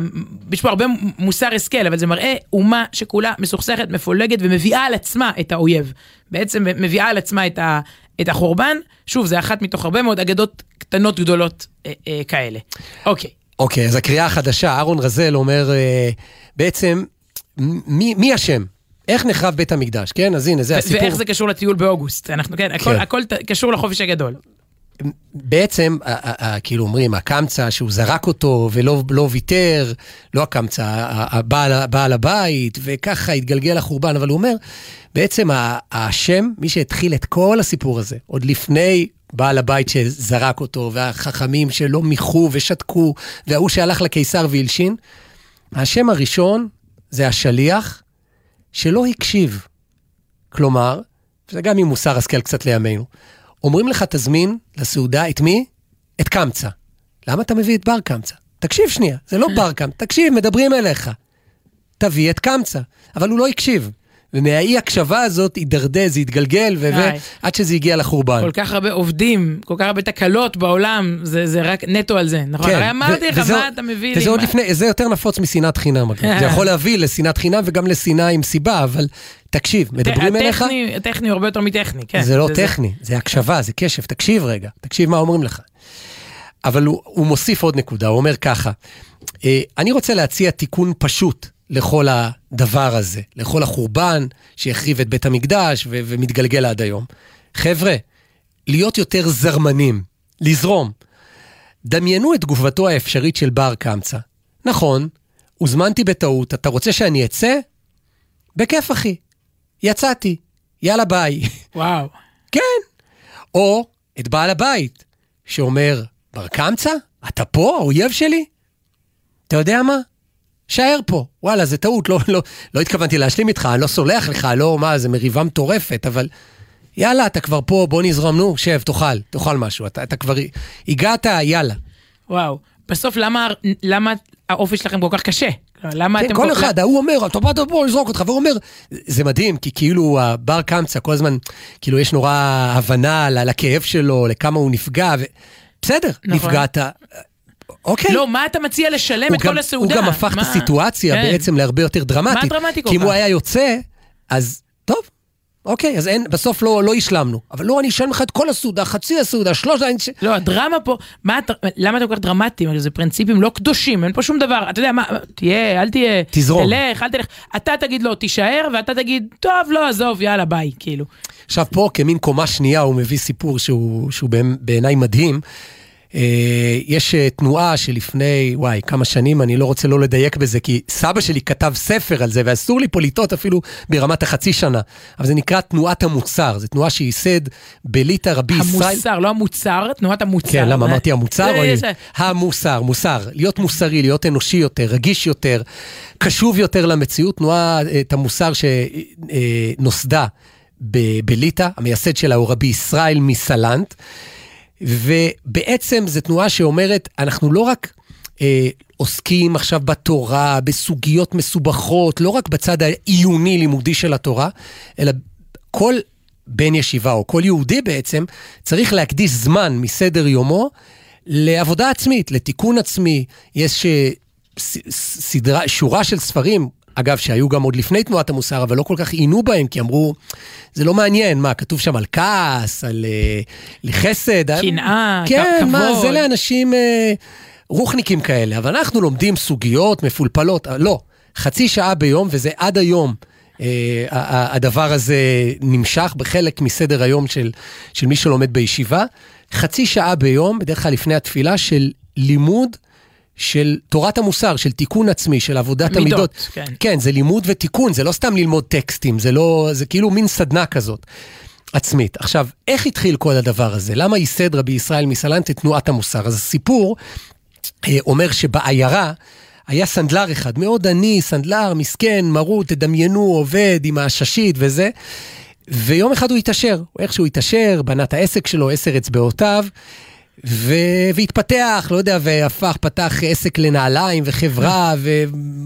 יש פה הרבה מוסר השכל, אבל זה מראה אומה שכולה מסוכסכת, מפולגת ומביאה על עצמה את האויב. בעצם מביאה על עצמה את, ה, את החורבן, שוב, זה אחת מתוך הרבה מאוד אגדות קטנות גדולות אה, אה, כאלה. אוקיי. אוקיי, אז הקריאה החדשה, אהרון רזל אומר, אה, בעצם, מי, מי אשם? איך נחרב בית המקדש, כן? אז הנה, זה הסיפור. ואיך זה קשור לטיול באוגוסט, אנחנו, כן, הכל, כן. הכל ת- קשור לחופש הגדול. בעצם, כאילו אומרים, הקמצא שהוא זרק אותו ולא לא ויתר, לא הקמצא, הבעל, בעל הבית, וככה התגלגל החורבן, אבל הוא אומר, בעצם האשם, מי שהתחיל את כל הסיפור הזה, עוד לפני בעל הבית שזרק אותו, והחכמים שלא מיחו ושתקו, וההוא שהלך לקיסר והלשין, האשם הראשון זה השליח שלא הקשיב. כלומר, וזה גם עם מוסר השכל קצת לימינו, אומרים לך, תזמין לסעודה את מי? את קמצא. למה אתה מביא את בר קמצא? תקשיב שנייה, זה לא בר קמצא, תקשיב, מדברים אליך. תביא את קמצא. אבל הוא לא הקשיב. ומהאי הקשבה הזאת הידרדז, התגלגל, ו-. עד שזה הגיע לחורבן. כל כך הרבה עובדים, כל כך הרבה תקלות בעולם, זה, זה רק נטו על זה, נכון? הרי אמרתי לך, מה אתה מביא לי? וזה עוד לפני, זה יותר נפוץ משנאת חינם. זה יכול להביא לשנאת חינם וגם לשנאה עם סיבה, אבל תקשיב, מדברים אליך, הטכני, הוא הרבה יותר מטכני, כן. זה לא טכני, זה הקשבה, זה קשב, תקשיב רגע, תקשיב מה אומרים לך. אבל הוא, הוא מוסיף עוד נקודה, הוא אומר ככה, אה, אני רוצה להציע תיקון פשוט לכל הדבר הזה, לכל החורבן שהחריב את בית המקדש ו- ומתגלגל עד היום. חבר'ה, להיות יותר זרמנים, לזרום. דמיינו את תגובתו האפשרית של בר קמצא. נכון, הוזמנתי בטעות, אתה רוצה שאני אצא? בכיף אחי, יצאתי, יאללה ביי. וואו. כן. או את בעל הבית, שאומר, בר קמצא, אתה פה, האויב שלי? אתה יודע מה? שער פה. וואלה, זה טעות, לא, לא, לא התכוונתי להשלים איתך, אני לא סולח לך, לא, מה, זה מריבה מטורפת, אבל יאללה, אתה כבר פה, בוא נזרום, נו, שב, תאכל, תאכל משהו, אתה, אתה כבר הגעת, יאללה. וואו. בסוף למה, למה האופי שלכם כל כך קשה? למה כן, אתם... כל אחד, ההוא אומר, אתה באת בוא נזרוק אותך, והוא אומר, זה מדהים, כי כאילו הבר קמצא כל הזמן, כאילו יש נורא הבנה לכאב שלו, לכמה הוא נפגע, ו... בסדר, נכון. נפגעת, אוקיי. לא, מה אתה מציע לשלם את גם- כל הסעודה? הוא גם הפך את מה? הסיטואציה כן. בעצם להרבה יותר דרמטית. מה דרמטי כל כי אם כך? הוא היה יוצא, אז טוב, אוקיי, אז אין, בסוף לא, לא השלמנו. אבל לא, אני אשלם לך את כל הסעודה, חצי הסעודה, שלוש... אני לא, הדרמה פה, מה, אתה- למה אתם כל כך דרמטיים? זה פרינציפים לא קדושים, אין פה שום דבר. אתה יודע מה, תהיה, אל תהיה, תזרום. תלך, אל תלך. אתה תגיד לו, תישאר, ואתה תגיד, טוב, לא, עזוב, יאללה, ביי, כאילו. עכשיו פה, כמין קומה שנייה, הוא מביא סיפור שהוא, שהוא בעיני- בעיניי מדהים. אה, יש אה, תנועה שלפני, וואי, כמה שנים, אני לא רוצה לא לדייק בזה, כי סבא שלי כתב ספר על זה, ואסור לי פה לטעות אפילו ברמת החצי שנה. אבל זה נקרא תנועת המוצר, זו תנועה שייסד בליטא רבי ישראל. המוסר, לא המוצר, תנועת המוצר. כן, למה אמרתי המוצר? זה- המוסר, מוסר. להיות מוסרי, להיות אנושי יותר, רגיש יותר, קשוב יותר למציאות. תנועה, אה, המוסר שנוסדה בליטא, המייסד שלה הוא רבי ישראל מסלנט, ובעצם זו תנועה שאומרת, אנחנו לא רק... אה, עוסקים עכשיו בתורה, בסוגיות מסובכות, לא רק בצד העיוני-לימודי של התורה, אלא כל בן ישיבה, או כל יהודי בעצם, צריך להקדיש זמן מסדר יומו לעבודה עצמית, לתיקון עצמי. יש אה, ס- ס- סדרה, שורה של ספרים, אגב, שהיו גם עוד לפני תנועת המוסר, אבל לא כל כך עינו בהם, כי אמרו, זה לא מעניין, מה, כתוב שם על כעס, על אה, לחסד. קנאה, כן, כ- מה, כבוד. זה לאנשים אה, רוחניקים כאלה, אבל אנחנו לומדים סוגיות מפולפלות, אה, לא, חצי שעה ביום, וזה עד היום. אה, ה- הדבר הזה נמשך בחלק מסדר היום של, של מי שלומד בישיבה. חצי שעה ביום, בדרך כלל לפני התפילה, של לימוד של תורת המוסר, של תיקון עצמי, של עבודת מידות, המידות. כן. כן, זה לימוד ותיקון, זה לא סתם ללמוד טקסטים, זה לא, זה כאילו מין סדנה כזאת. עצמית. עכשיו, איך התחיל כל הדבר הזה? למה ייסד רבי ישראל מסלנט את תנועת המוסר? אז הסיפור אה, אומר שבעיירה היה סנדלר אחד, מאוד עני, סנדלר, מסכן, מרות, תדמיינו, עובד עם העששית וזה. ויום אחד הוא התעשר, איכשהו התעשר, בנה את העסק שלו, עשר אצבעותיו, ו... והתפתח, לא יודע, והפך, פתח עסק לנעליים וחברה,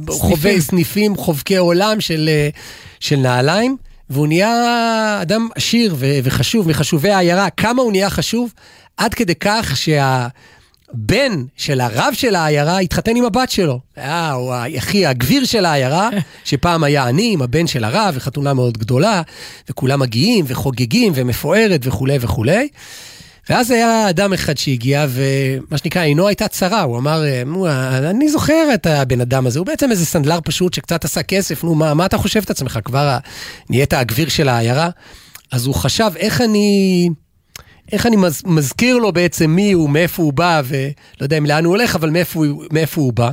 וחווה סניפים. סניפים חובקי עולם של, אה, של נעליים, והוא נהיה אדם עשיר ו... וחשוב, מחשובי העיירה. כמה הוא נהיה חשוב? עד כדי כך שהבן של הרב של העיירה התחתן עם הבת שלו. היה, הוא אחי הגביר של העיירה, שפעם היה עני עם הבן של הרב, וחתונה מאוד גדולה, וכולם מגיעים וחוגגים ומפוארת וכולי וכולי. ואז היה אדם אחד שהגיע, ומה שנקרא, עינו הייתה צרה, הוא אמר, נו, אני זוכר את הבן אדם הזה, הוא בעצם איזה סנדלר פשוט שקצת עשה כסף, נו, מה, מה אתה חושב את עצמך? כבר נהיית הגביר של העיירה? אז הוא חשב, איך אני... איך אני מז, מזכיר לו בעצם מי הוא, מאיפה הוא בא, ולא יודע אם לאן הוא הולך, אבל מאיפה, מאיפה הוא בא.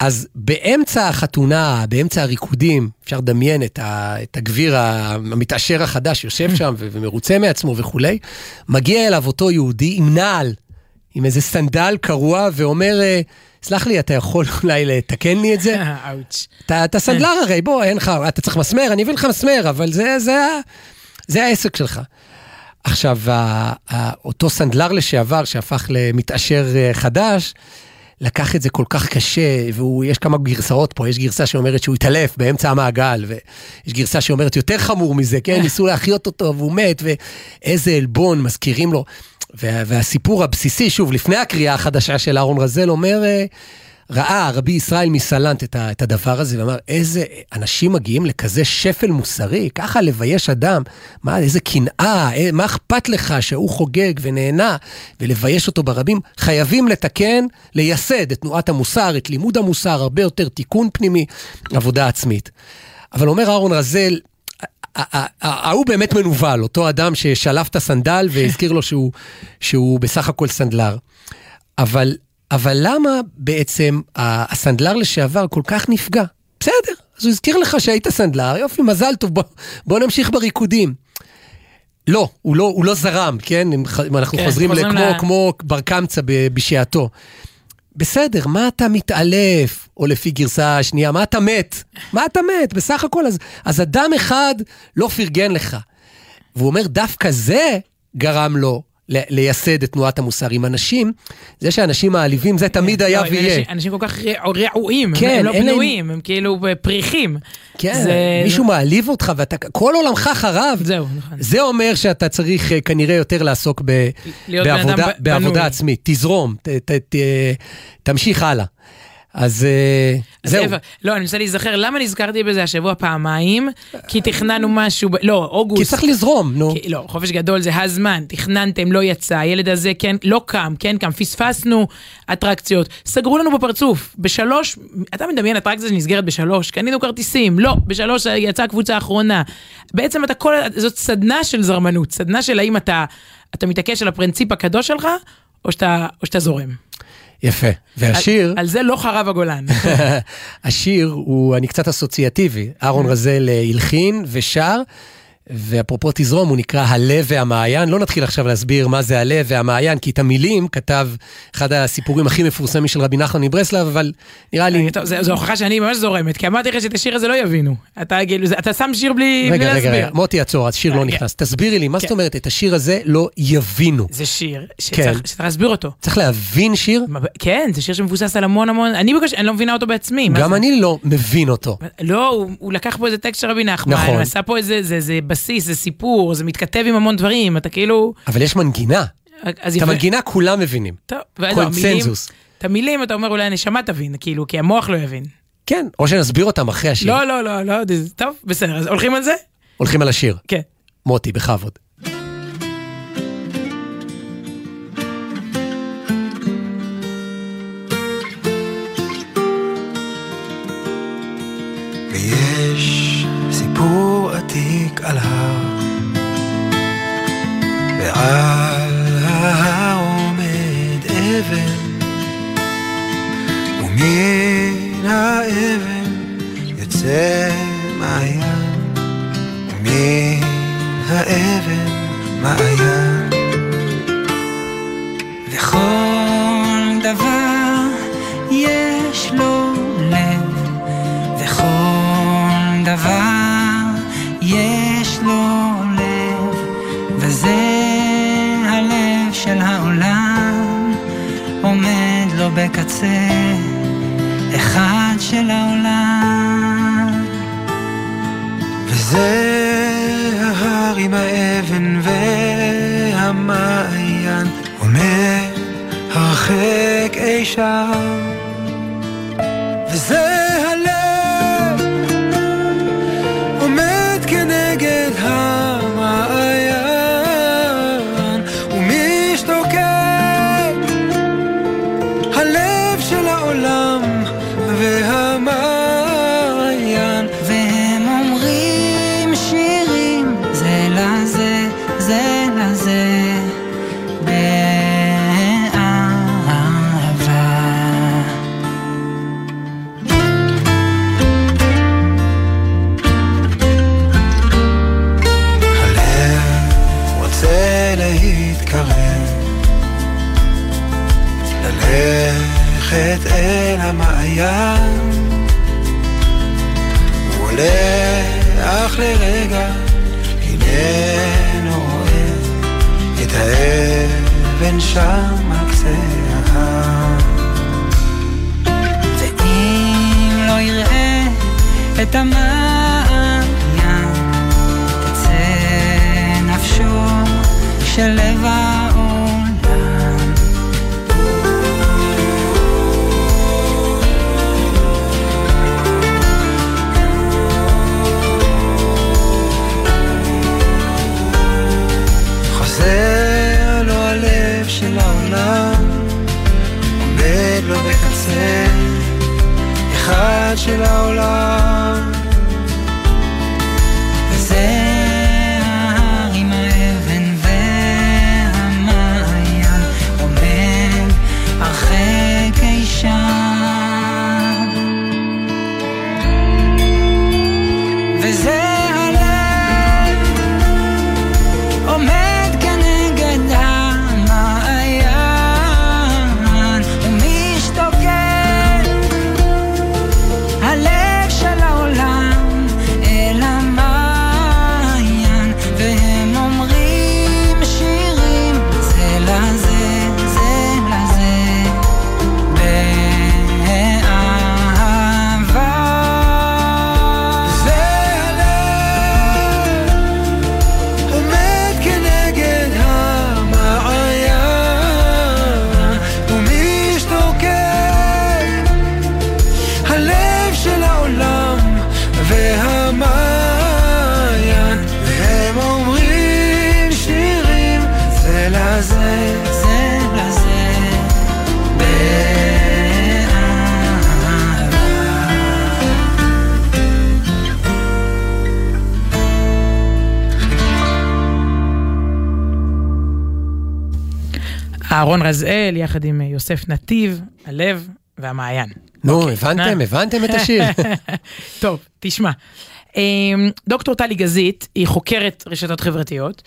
אז באמצע החתונה, באמצע הריקודים, אפשר לדמיין את, ה, את הגביר המתעשר החדש יושב שם ו- ומרוצה מעצמו וכולי, מגיע אליו אותו יהודי עם נעל, עם איזה סנדל קרוע, ואומר, אה, סלח לי, אתה יכול אולי לתקן לי את זה? אאוץ'. אתה, אתה סנדלר הרי, בוא, אין לך, אתה צריך מסמר, אני אביא לך מסמר, אבל זה, זה, זה העסק שלך. עכשיו, אותו סנדלר לשעבר, שהפך למתעשר אה, חדש, לקח את זה כל כך קשה, ויש כמה גרסאות פה, יש גרסה שאומרת שהוא התעלף באמצע המעגל, ויש גרסה שאומרת יותר חמור מזה, כן, ניסו להחיות אותו והוא מת, ואיזה עלבון מזכירים לו. וה, והסיפור הבסיסי, שוב, לפני הקריאה החדשה של אהרון רזל, אומר, אה, ראה רבי ישראל מסלנט את, ה, את הדבר הזה, ואמר, איזה אנשים מגיעים לכזה שפל מוסרי, ככה לבייש אדם, מה, איזה קנאה, אה, מה אכפת לך שהוא חוגג ונהנה, ולבייש אותו ברבים? חייבים לתקן, לייסד את תנועת המוסר, את לימוד המוסר, הרבה יותר תיקון פנימי, עבודה עצמית. אבל אומר אהרון רזל, ההוא באמת מנוול, אותו אדם ששלף את הסנדל והזכיר לו שהוא, שהוא בסך הכל סנדלר. אבל, אבל למה בעצם הסנדלר לשעבר כל כך נפגע? בסדר, אז הוא הזכיר לך שהיית סנדלר, יופי, מזל טוב, בוא, בוא נמשיך בריקודים. לא, הוא לא, הוא לא זרם, כן? אם, אם אנחנו כן, חוזרים חוזרים לכמו ל- כמו בר קמצא בשעתו. בסדר, מה אתה מתעלף? או לפי גרסה השנייה, מה אתה מת? מה אתה מת? בסך הכל, אז, אז אדם אחד לא פרגן לך. והוא אומר, דווקא זה גרם לו לייסד את תנועת המוסר עם אנשים. זה שאנשים מעליבים, זה תמיד היה לא, ויהיה. אנשים- כל כך רע- רעועים, כן, הם לא אין להם- פנויים, הם כאילו פריחים. כן, מישהו מעליב אותך ואתה, כל עולמך חרב. זהו, נכון. זה אומר שאתה צריך אה, כנראה יותר לעסוק בעבודה. עצמית. תזרום, תמשיך הלאה. אז אה, אז זהו. לא, אני מנסה להיזכר, למה נזכרתי בזה השבוע פעמיים? כי תכננו משהו, ב- לא, אוגוסט. כי צריך לזרום, נו. כי- לא, חופש גדול זה הזמן, תכננתם, לא יצא, הילד הזה כן, לא קם, כן קם, פספסנו אטרקציות, סגרו לנו בפרצוף, בשלוש, אתה מדמיין אטרקציה שנסגרת בשלוש, קנינו כרטיסים, לא, בשלוש יצאה הקבוצה האחרונה. בעצם אתה כל, זאת סדנה של זרמנות, סדנה של האם אתה, אתה מתעקש על הפרינציפ הקדוש שלך, או שאתה, או שאתה זורם. יפה. והשיר, על, על זה לא חרב הגולן. השיר הוא, אני קצת אסוציאטיבי. אהרון רזל אה, הלחין ושר, ואפרופו תזרום, הוא נקרא הלב והמעיין. לא נתחיל עכשיו להסביר מה זה הלב והמעיין, כי את המילים כתב אחד הסיפורים הכי מפורסמים של רבי נחמן מברסלב, אבל נראה לי... טוב, זה- זו הוכחה שאני ממש זורמת, כי אמרתי לך שאת השיר הזה לא יבינו. אתה כאילו, זה- אתה שם שיר בלי בלי רגע, רגע, להסביר. רגע, מוטי עצור, השיר לא רגע. נכנס. תסבירי לי, מה זאת כן. אומרת, את השיר הזה לא יבינו. זה שיר כן. שצריך שצריך להסביר אותו. צריך להבין שיר, מה, כן, זה שיר שמבוסס על המון המון, אני בקושי, אני לא מבינה אותו בעצמי. גם זה? אני לא מבין אותו. לא, הוא, הוא לקח פה איזה טקסט של רבי נחמן, נכון. הוא עשה פה איזה זה, זה בסיס, זה סיפור, זה מתכתב עם המון דברים, אתה כאילו... אבל יש מנגינה. אז את יפה. המנגינה כולם מבינים. טוב, המילים- קונצנזוס. את המילים אתה אומר אולי הנשמה תבין, כאילו, כי המוח לא יבין. כן, או שנסביר אותם אחרי השיר. לא, לא, לא, לא, טוב, בסדר, אז הולכים על זה? הולכים על השיר. כן. מוטי, בכבוד. ויש סיפור עתיק על הר, ועל ההר עומד אבן, ומן האבן יוצא מעיין, ומן האבן מעיין. וכל דבר יש לו לב, וכל דבר לו לב, וזה הלב של העולם, עומד לו בקצה אחד של העולם. וזה ההר עם האבן והמעיין. עומד הרחק אי שם. וזה אהרון רזאל יחד עם אה, יוסף נתיב, הלב והמעיין. נו, אוקיי, הבנתם? נא. הבנתם את השיר? טוב, תשמע. אמ, דוקטור טלי גזית היא חוקרת רשתות חברתיות,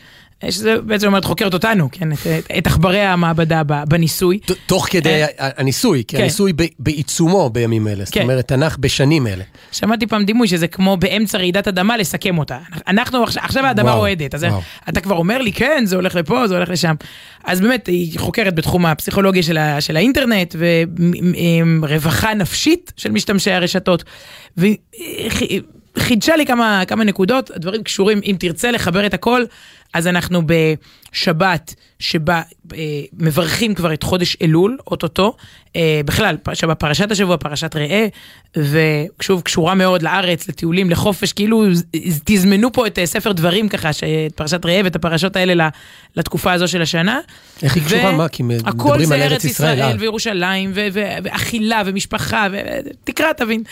שזה בעצם אומרת חוקרת אותנו, כן, את, עכברי המעבדה בניסוי. תוך כדי ה- הניסוי, כי כן. הניסוי בעיצומו בימים אלה. זאת כן. אומרת, תנ"ך בשנים אלה. שמעתי פעם דימוי שזה כמו באמצע רעידת אדמה לסכם אותה. אנחנו עכשיו, עכשיו האדמה רועדת, אז. אתה כבר אומר לי כן זה הולך לפה זה הולך לשם. אז באמת היא חוקרת בתחום הפסיכולוגיה של, האינטרנט ורווחה נפשית של משתמשי הרשתות. וחידשה לי כמה, כמה נקודות, הדברים קשורים, אם תרצה לחבר את הכל, אז אנחנו בשבת שבה אה, מברכים כבר את חודש אלול, אוטוטו. אה, בכלל, פרש- פרשת השבוע, פרשת ראה, ושוב, קשורה מאוד לארץ, לטיולים, לחופש, כאילו תזמנו פה את אה, ספר דברים ככה, את פרשת ראה ואת הפרשות האלה לתקופה הזו של השנה. איך היא קשורה? מה? כי מדברים הכל על זה ארץ ארץ ישראל, ישראל אה. וירושלים ו- ו- ואכילה ומשפחה, ו- תקרא תבין.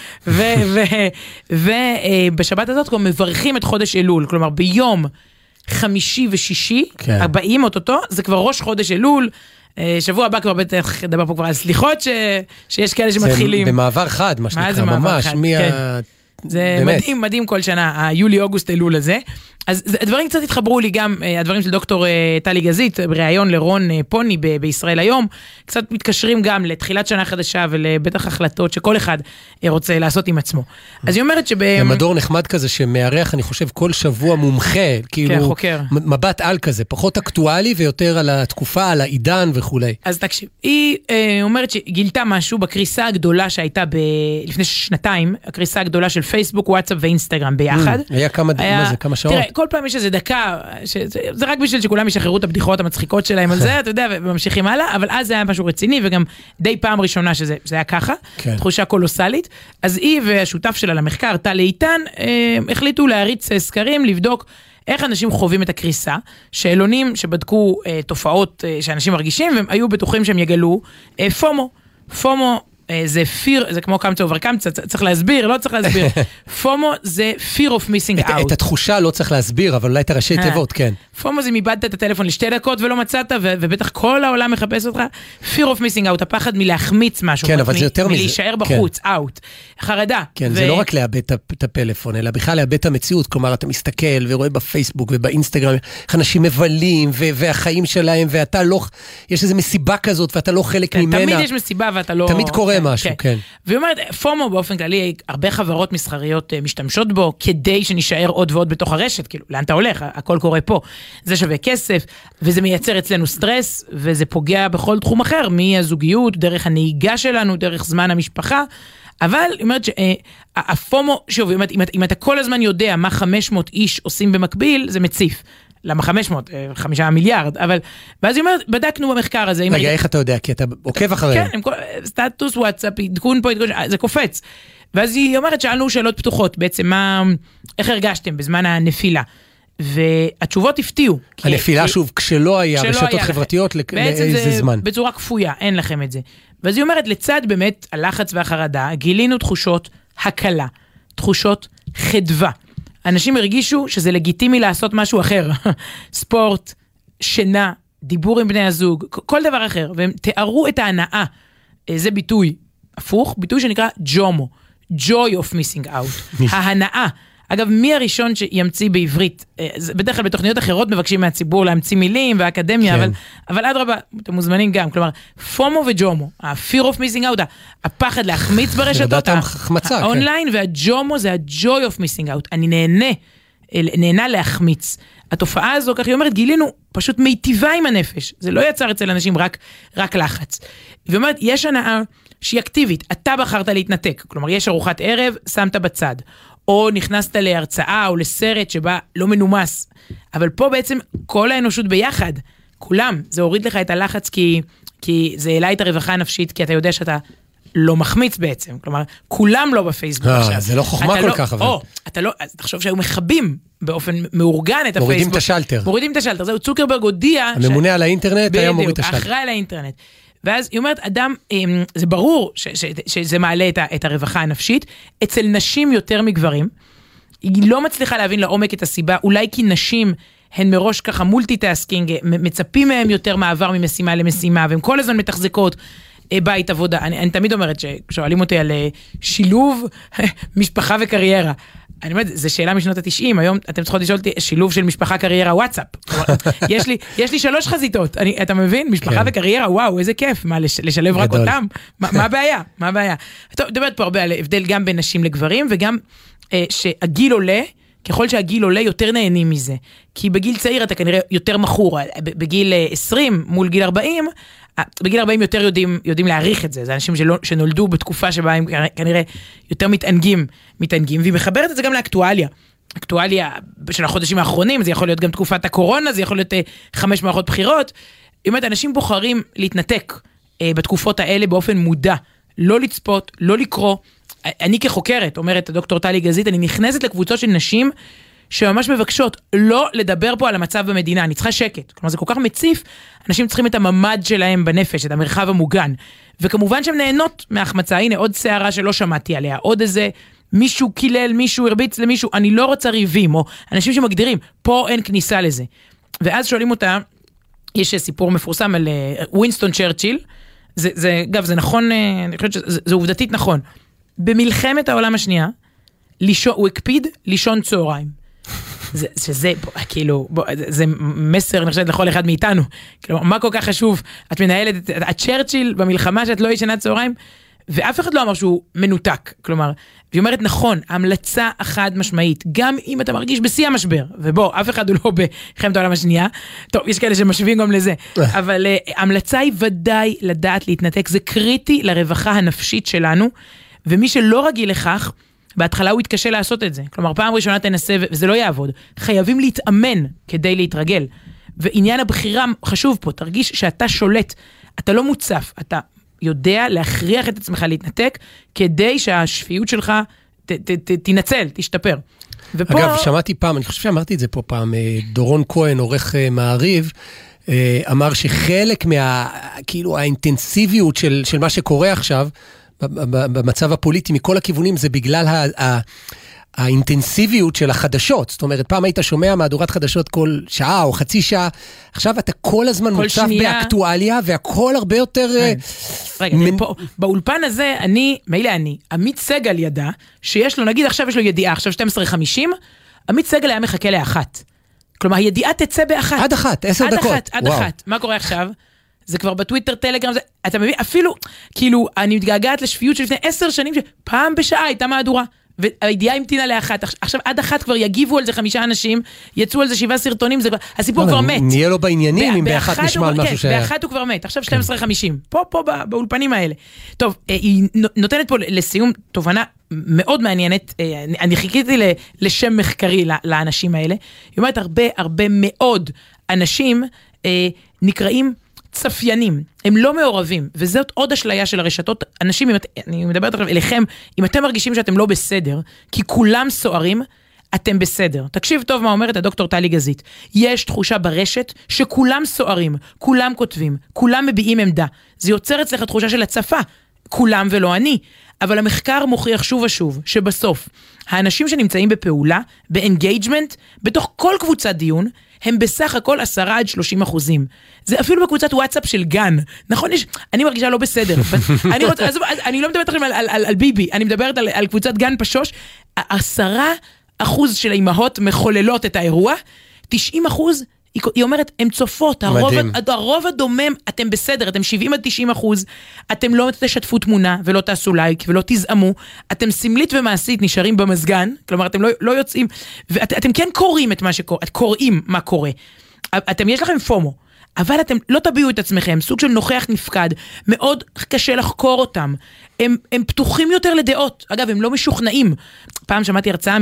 ובשבת הזאת גם מברכים את חודש אלול, כלומר ביום חמישי ושישי, כן. הבאים אוטוטו, זה כבר ראש חודש אלול. אה, שבוע הבא כבר בטח נדבר פה כבר על סליחות ש- שיש כאלה זה שמתחילים. במעבר חד, מה מה שנקרא, זה מעבר ממש, חד? מה... כן. זה באמת. מדהים, מדהים כל שנה, היולי, אוגוסט, אלול הזה. אז הדברים קצת התחברו לי גם, אה, הדברים של דוקטור אה, טלי גזית, בריאיון לרון אה, פוני ב- בישראל היום, קצת מתקשרים גם לתחילת שנה חדשה ולבטח החלטות שכל אחד רוצה לעשות עם עצמו. אז היא אומרת שב... זה מדור נחמד כזה שמארח, אני חושב, כל שבוע מומחה, כאילו, כן, חוקר. מבט על כזה, פחות אקטואלי ויותר על התקופה, על העידן וכולי. אז תקשיב, היא אומרת שגילתה משהו בקריסה הגדולה שהייתה ב... לפני שנתיים, הקריסה הגדולה של פייסבוק, וואטסאפ ואינסטגרם ביחד. Mm, היה כמה, מה זה, כמה שעות? תראה, כל פעם יש איזה דקה, ש... זה, רק בשביל שכולם ישחררו את הבדיחות המצחיקות שלהם על זה, אתה יודע, וממשיכים הלאה, אבל אז זה היה משהו רציני, וגם די פעם ראשונה שזה זה היה ככה, כן. תחושה קולוסלית. אז היא והשותף שלה למחקר, טל איתן, אה, החליטו להריץ אה, סקרים, לבדוק. איך אנשים חווים את הקריסה, שאלונים שבדקו אה, תופעות אה, שאנשים מרגישים, והם היו בטוחים שהם יגלו אה, FOMO. FOMO אה, זה fear, זה כמו קמצא ובר קמצא, צריך להסביר, לא צריך להסביר. FOMO זה fear of missing out. את התחושה לא צריך להסביר, אבל אולי את הראשי אה. תיבות, כן. FOMO זה אם איבדת את הטלפון לשתי דקות ולא מצאת, ובטח כל העולם מחפש אותך. fear of missing out, הפחד מלהחמיץ משהו. כן, אבל זה יותר מזה. מלהישאר כן. בחוץ, out. חרדה. כן, זה לא רק לאבד את הפ- את הפלאפון, אלא בכלל לאבד את המציאות. כלומר, אתה מסתכל ורואה בפייסבוק ובאינסטגרם איך אנשים מבלים, והחיים שלהם, ואתה לא, יש איזו מסיבה כזאת, ואתה לא חלק כן, ממנה. תמיד יש מסיבה ואתה לא... תמיד קורה משהו, כן. והיא אומרת, פומו באופן כללי, הרבה חברות מסחריות אה, משתמשות בו כדי שנישאר עוד ועוד בתוך הרשת, כאילו, לאן אתה הולך? הכל קורה פה. זה שווה כסף, וזה מייצר אצלנו סטרס, וזה פוגע בכל תחום אחר, מהזוגיות, דרך הנהיגה שלנו, דרך זמן המשפחה. אבל היא אומרת שהפומו, שוב, היא אומרת, אם, אתה- אם אתה כל הזמן יודע מה 500 איש עושים במקביל, זה מציף. למה 500? אה, חמישה מיליארד, אבל... ואז היא אומרת, בדקנו במחקר הזה. רגע, איך אתה יודע? כי אתה עוקב אחריהם. כן, כל- סטטוס וואטסאפ, עדכון פה, עדכון, שם, זה קופץ. ואז היא אומרת, שאלנו שאלות פתוחות, בעצם מה, איך הרגשתם בזמן הנפילה? והתשובות הפתיעו. הנפילה, כי- שוב, כשלא היה רשתות היה. חברתיות, לכ- לאיזה זה זמן. בצורה כפויה, אין לכם את זה. ואז היא אומרת, לצד באמת הלחץ והחרדה, גילינו תחושות הקלה, תחושות חדווה. אנשים הרגישו שזה לגיטימי לעשות משהו אחר. ספורט, שינה, דיבור עם בני הזוג, כל דבר אחר. והם תיארו את ההנאה. אה, זה ביטוי הפוך, ביטוי שנקרא ג'ומו, joy of missing out, ההנאה. אגב, מי הראשון שימציא בעברית? אה, בדרך כלל בתוכניות אחרות מבקשים מהציבור להמציא מילים ואקדמיה, כן. אבל, אבל אדרבה, אתם מוזמנים גם. כלומר, פומו וג'ומו, ה-fear of missing out, הפחד להחמיץ ברשתות, חרדת ה- ההחמצה, כן. האונליין, והג'ומו זה ה-joy of missing out. אני נהנה, נהנה להחמיץ. התופעה הזו, כך היא אומרת, גילינו, פשוט מיטיבה עם הנפש. זה לא יצר אצל אנשים רק, רק לחץ. והיא אומרת, יש הנאה שהיא אקטיבית, אתה בחרת להתנתק. כלומר, יש ארוחת ערב, שמת בצד. או נכנסת להרצאה או לסרט שבה לא מנומס. אבל פה בעצם כל האנושות ביחד, כולם, זה הוריד לך את הלחץ כי, כי זה העלה את הרווחה הנפשית, כי אתה יודע שאתה לא מחמיץ בעצם. כלומר, כולם לא בפייסבוק אה, עכשיו. זה לא חוכמה אתה כל לא- כך, אבל. או, אתה לא, אז תחשוב שהיו מכבים באופן מאורגן את הפייסבוק. מורידים את השלטר. מורידים את השלטר, זהו, צוקרברג הודיע... ש- הממונה על האינטרנט היה מוריד את בדיוק, השלטר. האחראי על האינטרנט. ואז היא אומרת, אדם, אמ, זה ברור ש, ש, שזה מעלה את, ה, את הרווחה הנפשית, אצל נשים יותר מגברים. היא לא מצליחה להבין לעומק את הסיבה, אולי כי נשים הן מראש ככה multitasking, מצפים מהם יותר מעבר ממשימה למשימה, והן כל הזמן מתחזקות. אה, בית עבודה, אני, אני תמיד אומרת ששואלים אותי על אה, שילוב משפחה וקריירה. אני אומרת, זו שאלה משנות התשעים, היום אתם צריכות לשאול אותי שילוב של משפחה, קריירה, וואטסאפ. יש לי, יש לי שלוש חזיתות, אני, אתה מבין? משפחה כן. וקריירה, וואו, איזה כיף, מה, לש, לשלב רק. אותם? מה, מה הבעיה? מה הבעיה? טוב, מדברת פה הרבה על הבדל גם בין נשים לגברים, וגם אה, שהגיל עולה, ככל שהגיל עולה, יותר נהנים מזה. כי בגיל צעיר אתה כנראה יותר מכור, בגיל אה, 20 מול גיל 40, אה, בגיל 40 יותר יודעים, יודעים להעריך את זה, זה אנשים שלא, שנולדו בתקופה שבה הם כנראה יותר מתענגים, מתענגים, והיא מחברת את זה גם לאקטואליה. אקטואליה של החודשים האחרונים, זה יכול להיות גם תקופת הקורונה, זה יכול להיות אה, חמש מערכות בחירות. היא אומרת, אנשים בוחרים להתנתק אה, בתקופות האלה באופן מודע, לא לצפות, לא לקרוא. אני כחוקרת, אומרת הדוקטור טלי גזית, אני נכנסת לקבוצות של נשים שממש מבקשות לא לדבר פה על המצב במדינה, אני צריכה שקט. כלומר, זה כל כך מציף, אנשים צריכים את הממ"ד שלהם בנפש, את המרחב המוגן. וכמובן שהן נהנות מהחמצה, הנה עוד סערה שלא שמעתי עליה, עוד איזה מישהו קילל, מישהו הרביץ למישהו, אני לא רוצה ריבים, או אנשים שמגדירים, פה אין כניסה לזה. ואז שואלים אותה, יש סיפור מפורסם על אה, ווינסטון צ'רצ'יל, זה, זה, אגב, זה נכון, אה, אני חושבת שזה זה עובדתית נכון. במלחמת העולם השנייה, לישון, הוא הקפיד לישון צהריים. זה, שזה, בוא, כאילו, בוא, זה, זה מסר, אני חושבת, לכל אחד מאיתנו. כאילו, מה כל כך חשוב? את מנהלת, את- הצ'רצ'יל במלחמה שאת לא ישנה צהריים, ואף אחד לא אמר שהוא מנותק. כלומר, והיא אומרת, נכון, המלצה החד משמעית, גם אם אתה מרגיש בשיא המשבר, ובוא, אף אחד הוא לא במלחמת העולם השנייה, טוב, יש כאלה שמשווים גם לזה, אבל uh, המלצה היא ודאי לדעת להתנתק, זה קריטי לרווחה הנפשית שלנו, ומי שלא רגיל לכך, בהתחלה הוא יתקשה לעשות את זה. כלומר, פעם ראשונה תנסה וזה לא יעבוד. חייבים להתאמן כדי להתרגל. ועניין הבחירה חשוב פה, תרגיש שאתה שולט, אתה לא מוצף, אתה יודע להכריח את עצמך להתנתק, כדי שהשפיות שלך ת- ת- ת- תינצל, תשתפר. ופה... אגב, שמעתי פעם, אני חושב שאמרתי את זה פה פעם, אה, דורון כהן, עורך אה, מעריב, אה, אמר שחלק מה, כאילו, האינטנסיביות של, של מה שקורה עכשיו, במצב הפוליטי מכל הכיוונים, זה בגלל ה... ה האינטנסיביות של החדשות, זאת אומרת, פעם היית שומע מהדורת חדשות כל שעה או חצי שעה, עכשיו אתה כל הזמן כל מוצף שנייה. באקטואליה והכל הרבה יותר... אה, רגע, מנ- פה, באולפן הזה, אני, מילא אני, עמית סגל ידע, שיש לו, נגיד עכשיו יש לו ידיעה, עכשיו 12.50, עמית סגל היה מחכה לאחת. כלומר, הידיעה תצא באחת. עד אחת, עשר עד דקות. אחת, עד וואו. אחת. מה קורה עכשיו? זה כבר בטוויטר, טלגרם, זה, אתה מבין? אפילו, כאילו, אני מתגעגעת לשפיות של לפני עשר שנים, שפעם בשעה הייתה מהדורה. והידיעה המתינה לאחת, עכש- עכשיו עד אחת כבר יגיבו על זה חמישה אנשים, יצאו על זה שבעה סרטונים, זה הסיפור לא, כבר מת. נהיה לו בעניינים אם באחת נשמע על משהו כן, שהיה. באחת הוא כבר מת, עכשיו 12.50. פה, פה, בא- באולפנים האלה. טוב, אה, היא נו- נותנת פה לסיום תובנה מאוד מעניינת, אה, אני- חיכיתי לשם מחקרי לאנשים האלה. היא אומרת, הרבה הרבה מאוד אנשים אה, נקראים צפיינים, הם לא מעורבים, וזאת עוד אשליה של הרשתות. אנשים, אם את, אני מדברת עכשיו אליכם, אם אתם מרגישים שאתם לא בסדר, כי כולם סוערים, אתם בסדר. תקשיב טוב מה אומרת הדוקטור טלי גזית. יש תחושה ברשת שכולם סוערים, כולם כותבים, כולם מביעים עמדה. זה יוצר אצלך תחושה של הצפה. כולם ולא אני. אבל המחקר מוכיח שוב ושוב שבסוף, האנשים שנמצאים בפעולה, ב engagement, בתוך כל קבוצת דיון, הם בסך הכל 10 עד 30 אחוזים. זה אפילו בקבוצת וואטסאפ של גן. נכון, יש, אני מרגישה לא בסדר. אני, רוצה, עזוב, אני לא מדברת עכשיו על, על, על, על ביבי, אני מדברת על, על קבוצת גן פשוש. עשרה אחוז של האימהות מחוללות את האירוע, 90 אחוז, היא, היא אומרת, הן צופות, הרוב. הרוב הדומם, אתם בסדר, אתם 70 עד 90 אחוז, אתם לא תשתפו תמונה ולא תעשו לייק ולא תזעמו, אתם סמלית ומעשית נשארים במזגן, כלומר אתם לא, לא יוצאים, ואתם כן קוראים את מה שקורה, קוראים מה קורה. אתם, יש לכם פומו. אבל אתם לא תביעו את עצמכם, סוג של נוכח נפקד, מאוד קשה לחקור אותם. הם, הם פתוחים יותר לדעות. אגב, הם לא משוכנעים. פעם שמעתי הרצאה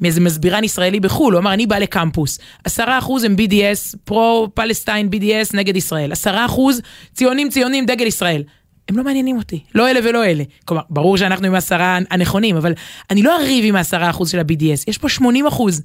מאיזה מסבירן ישראלי בחו"ל, הוא אמר, אני בא לקמפוס. עשרה אחוז הם BDS, פרו-פלסטיין, BDS נגד ישראל. עשרה אחוז ציונים, ציונים, דגל ישראל. הם לא מעניינים אותי, לא אלה ולא אלה. כלומר, ברור שאנחנו עם העשרה הנכונים, אבל אני לא אריב עם העשרה אחוז של ה-BDS, יש פה 80 אחוז.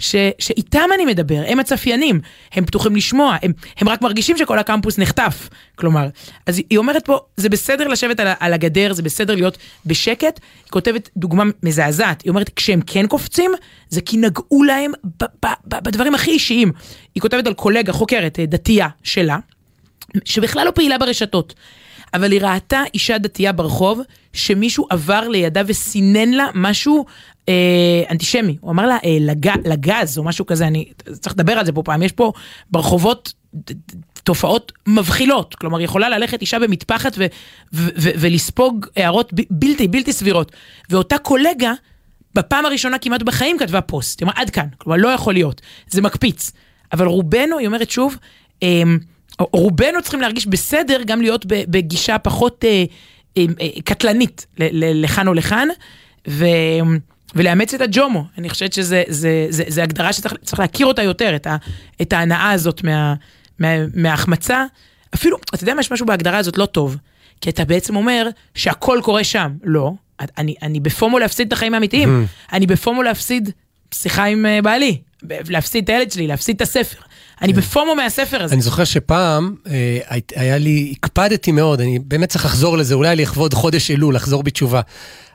ש, שאיתם אני מדבר, הם הצפיינים, הם פתוחים לשמוע, הם, הם רק מרגישים שכל הקמפוס נחטף. כלומר, אז היא אומרת פה, זה בסדר לשבת על, על הגדר, זה בסדר להיות בשקט. היא כותבת דוגמה מזעזעת, היא אומרת, כשהם כן קופצים, זה כי נגעו להם ב, ב, ב, בדברים הכי אישיים. היא כותבת על קולגה, חוקרת, אה, דתייה שלה, שבכלל לא פעילה ברשתות. אבל היא ראתה אישה דתייה ברחוב, שמישהו עבר לידה וסינן לה משהו אנטישמי. הוא אמר לה אה, לג, לגז או משהו כזה, אני צריך לדבר על זה פה פעם. יש פה ברחובות תופעות מבחילות. כלומר, יכולה ללכת אישה במטפחת ולספוג הערות בלתי, בלתי סבירות. ואותה קולגה, בפעם הראשונה כמעט בחיים כתבה פוסט. היא אמרה, עד כאן. כלומר, לא יכול להיות. זה מקפיץ. אבל רובנו, היא אומרת שוב, אה, רובנו צריכים להרגיש בסדר גם להיות בגישה פחות אה, אה, אה, קטלנית לכאן או לכאן. ו... ולאמץ את הג'ומו. אני חושבת שזה זה, זה, זה הגדרה שצריך צריך להכיר אותה יותר, את, ה, את ההנאה הזאת מה, מה, מההחמצה. אפילו, אתה יודע מה, יש משהו בהגדרה הזאת לא טוב, כי אתה בעצם אומר שהכל קורה שם. לא, אני, אני ב FOMO להפסיד את החיים האמיתיים. אני ב FOMO להפסיד שיחה עם אה, בעלי, להפסיד את הילד שלי, להפסיד את הספר. אני ב FOMO מהספר הזה. אני זוכר שפעם אה, הי- היה לי, הקפדתי מאוד, אני באמת צריך לחזור לזה, אולי לכבוד חודש אלול, לחזור בתשובה.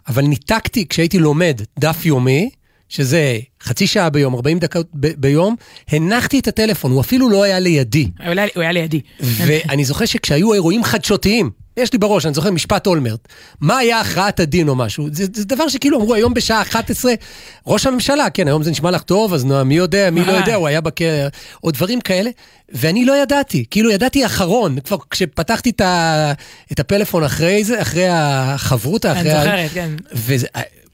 אבל ניתקתי, כשהייתי לומד דף יומי, שזה חצי שעה ביום, 40 דקות ב- ביום, הנחתי את הטלפון, הוא אפילו לא היה לידי. הוא היה- הוא היה לידי. ואני זוכר שכשהיו אירועים חדשותיים, יש לי בראש, אני זוכר משפט אולמרט, מה היה הכרעת הדין או משהו? זה, זה דבר שכאילו אמרו היום בשעה 11, ראש הממשלה, כן, היום זה נשמע לך טוב, אז נו, מי יודע, מי לא. יודע, הוא היה בכלא, או דברים כאלה, ואני לא ידעתי, כאילו ידעתי אחרון, כבר כשפתחתי את, ה, את הפלאפון אחרי זה, אחרי החברותה, אני אחרי... ה- זוכרת, כן. וזה...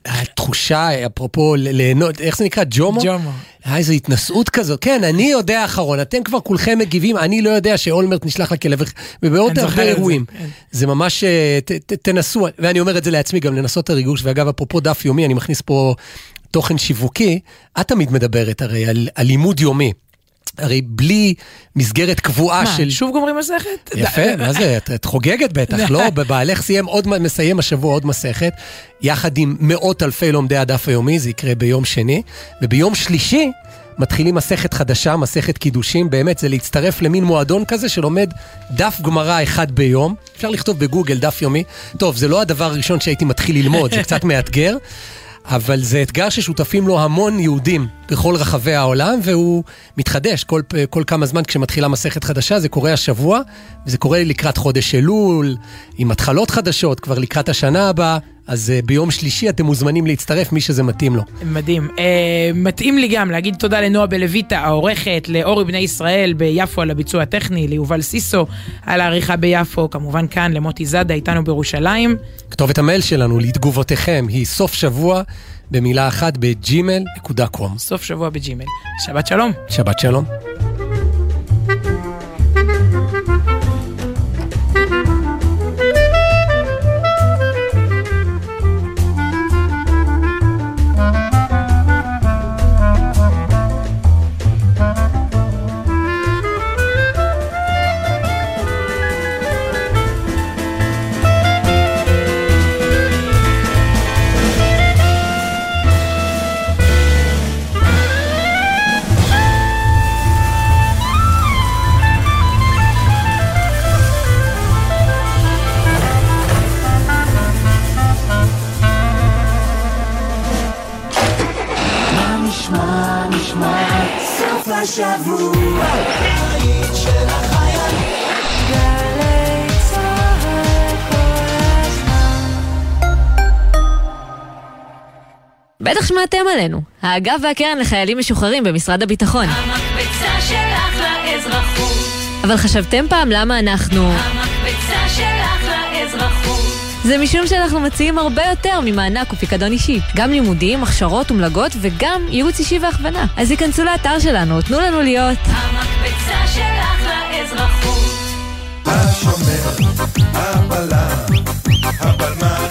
התחושה, אפרופו ליהנות, איך זה נקרא? ג'ומו? ג'ומו. היה איזו התנשאות כזאת. כן, אני יודע אחרון, אתם כבר כולכם מגיבים, אני לא יודע שאולמרט נשלח לכלא, ו- ובעוד הרבה זה, אירועים. כן. זה ממש, אה, ת, ת, תנסו, ואני אומר את זה לעצמי, גם לנסות את הריגוש, ואגב, אפרופו דף יומי, אני מכניס פה תוכן שיווקי, את תמיד מדברת הרי על, על לימוד יומי. הרי בלי מסגרת קבועה מה, של... שוב גומרים מסכת? יפה, מה זה, את, את חוגגת בטח, לא? בבעלך סיים עוד, מסיים השבוע עוד מסכת, יחד עם מאות אלפי לומדי הדף היומי, זה יקרה ביום שני, וביום שלישי מתחילים מסכת חדשה, מסכת קידושים, באמת, זה להצטרף למין מועדון כזה שלומד דף גמרא אחד ביום, אפשר לכתוב בגוגל דף יומי, טוב, זה לא הדבר הראשון שהייתי מתחיל ללמוד, זה קצת מאתגר. אבל זה אתגר ששותפים לו המון יהודים בכל רחבי העולם, והוא מתחדש כל, כל כמה זמן כשמתחילה מסכת חדשה, זה קורה השבוע, וזה קורה לקראת חודש אלול, עם התחלות חדשות, כבר לקראת השנה הבאה, אז uh, ביום שלישי אתם מוזמנים להצטרף, מי שזה מתאים לו. מדהים. אה, מתאים לי גם להגיד תודה לנועה בלויטה העורכת, לאורי בני ישראל ביפו על הביצוע הטכני, ליובל סיסו על העריכה ביפו, כמובן כאן למוטי זאדה איתנו בירושלים. כתובת המייל שלנו לתגובותיכם היא סוף שבוע במילה אחת בג'ימל.קום. סוף שבוע בג'ימל. שבת שלום. שבת שלום. האגף והקרן לחיילים משוחררים במשרד הביטחון. המקפצה שלך לאזרחות, אבל חשבתם פעם למה אנחנו... המקפצה שלך לאזרחות. זה משום שאנחנו מציעים הרבה יותר ממענק ופיקדון אישי. גם לימודים, הכשרות ומלגות וגם ייעוץ אישי והכוונה. אז היכנסו לאתר שלנו, תנו לנו להיות... המקפצה שלך לאזרחות. השומר, הבלם, הבלמח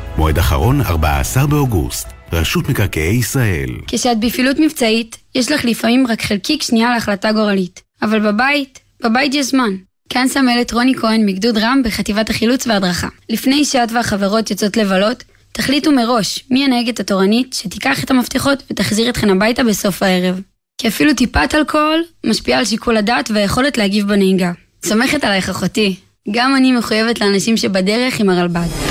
מועד אחרון, 14 באוגוסט. רשות מקרקעי ישראל. כשאת בפעילות מבצעית, יש לך לפעמים רק חלקיק שנייה להחלטה גורלית. אבל בבית, בבית יש זמן. כאן סמלת רוני כהן מגדוד רם בחטיבת החילוץ וההדרכה. לפני שאת והחברות יוצאות לבלות, תחליטו מראש מי הנהגת התורנית שתיקח את המפתחות ותחזיר אתכן הביתה בסוף הערב. כי אפילו טיפת אלכוהול משפיעה על שיקול הדעת והיכולת להגיב בנהיגה. סומכת עלייך אחותי. גם אני מחויבת לאנשים שבדרך עם הרלב"ד.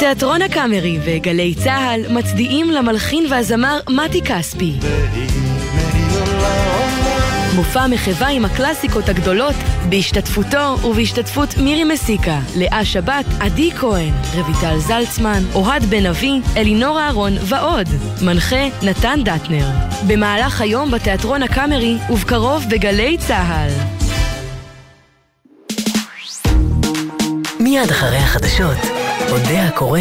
התיאטרון הקאמרי וגלי צה"ל מצדיעים למלחין והזמר מתי כספי. מופע מחווה עם הקלאסיקות הגדולות בהשתתפותו ובהשתתפות מירי מסיקה, לאה שבת, עדי כהן, רויטל זלצמן, אוהד בן אבי, אלינור אהרון ועוד. מנחה נתן דטנר. במהלך היום בתיאטרון הקאמרי ובקרוב בגלי צה"ל. מיד אחרי החדשות, אודה הקורא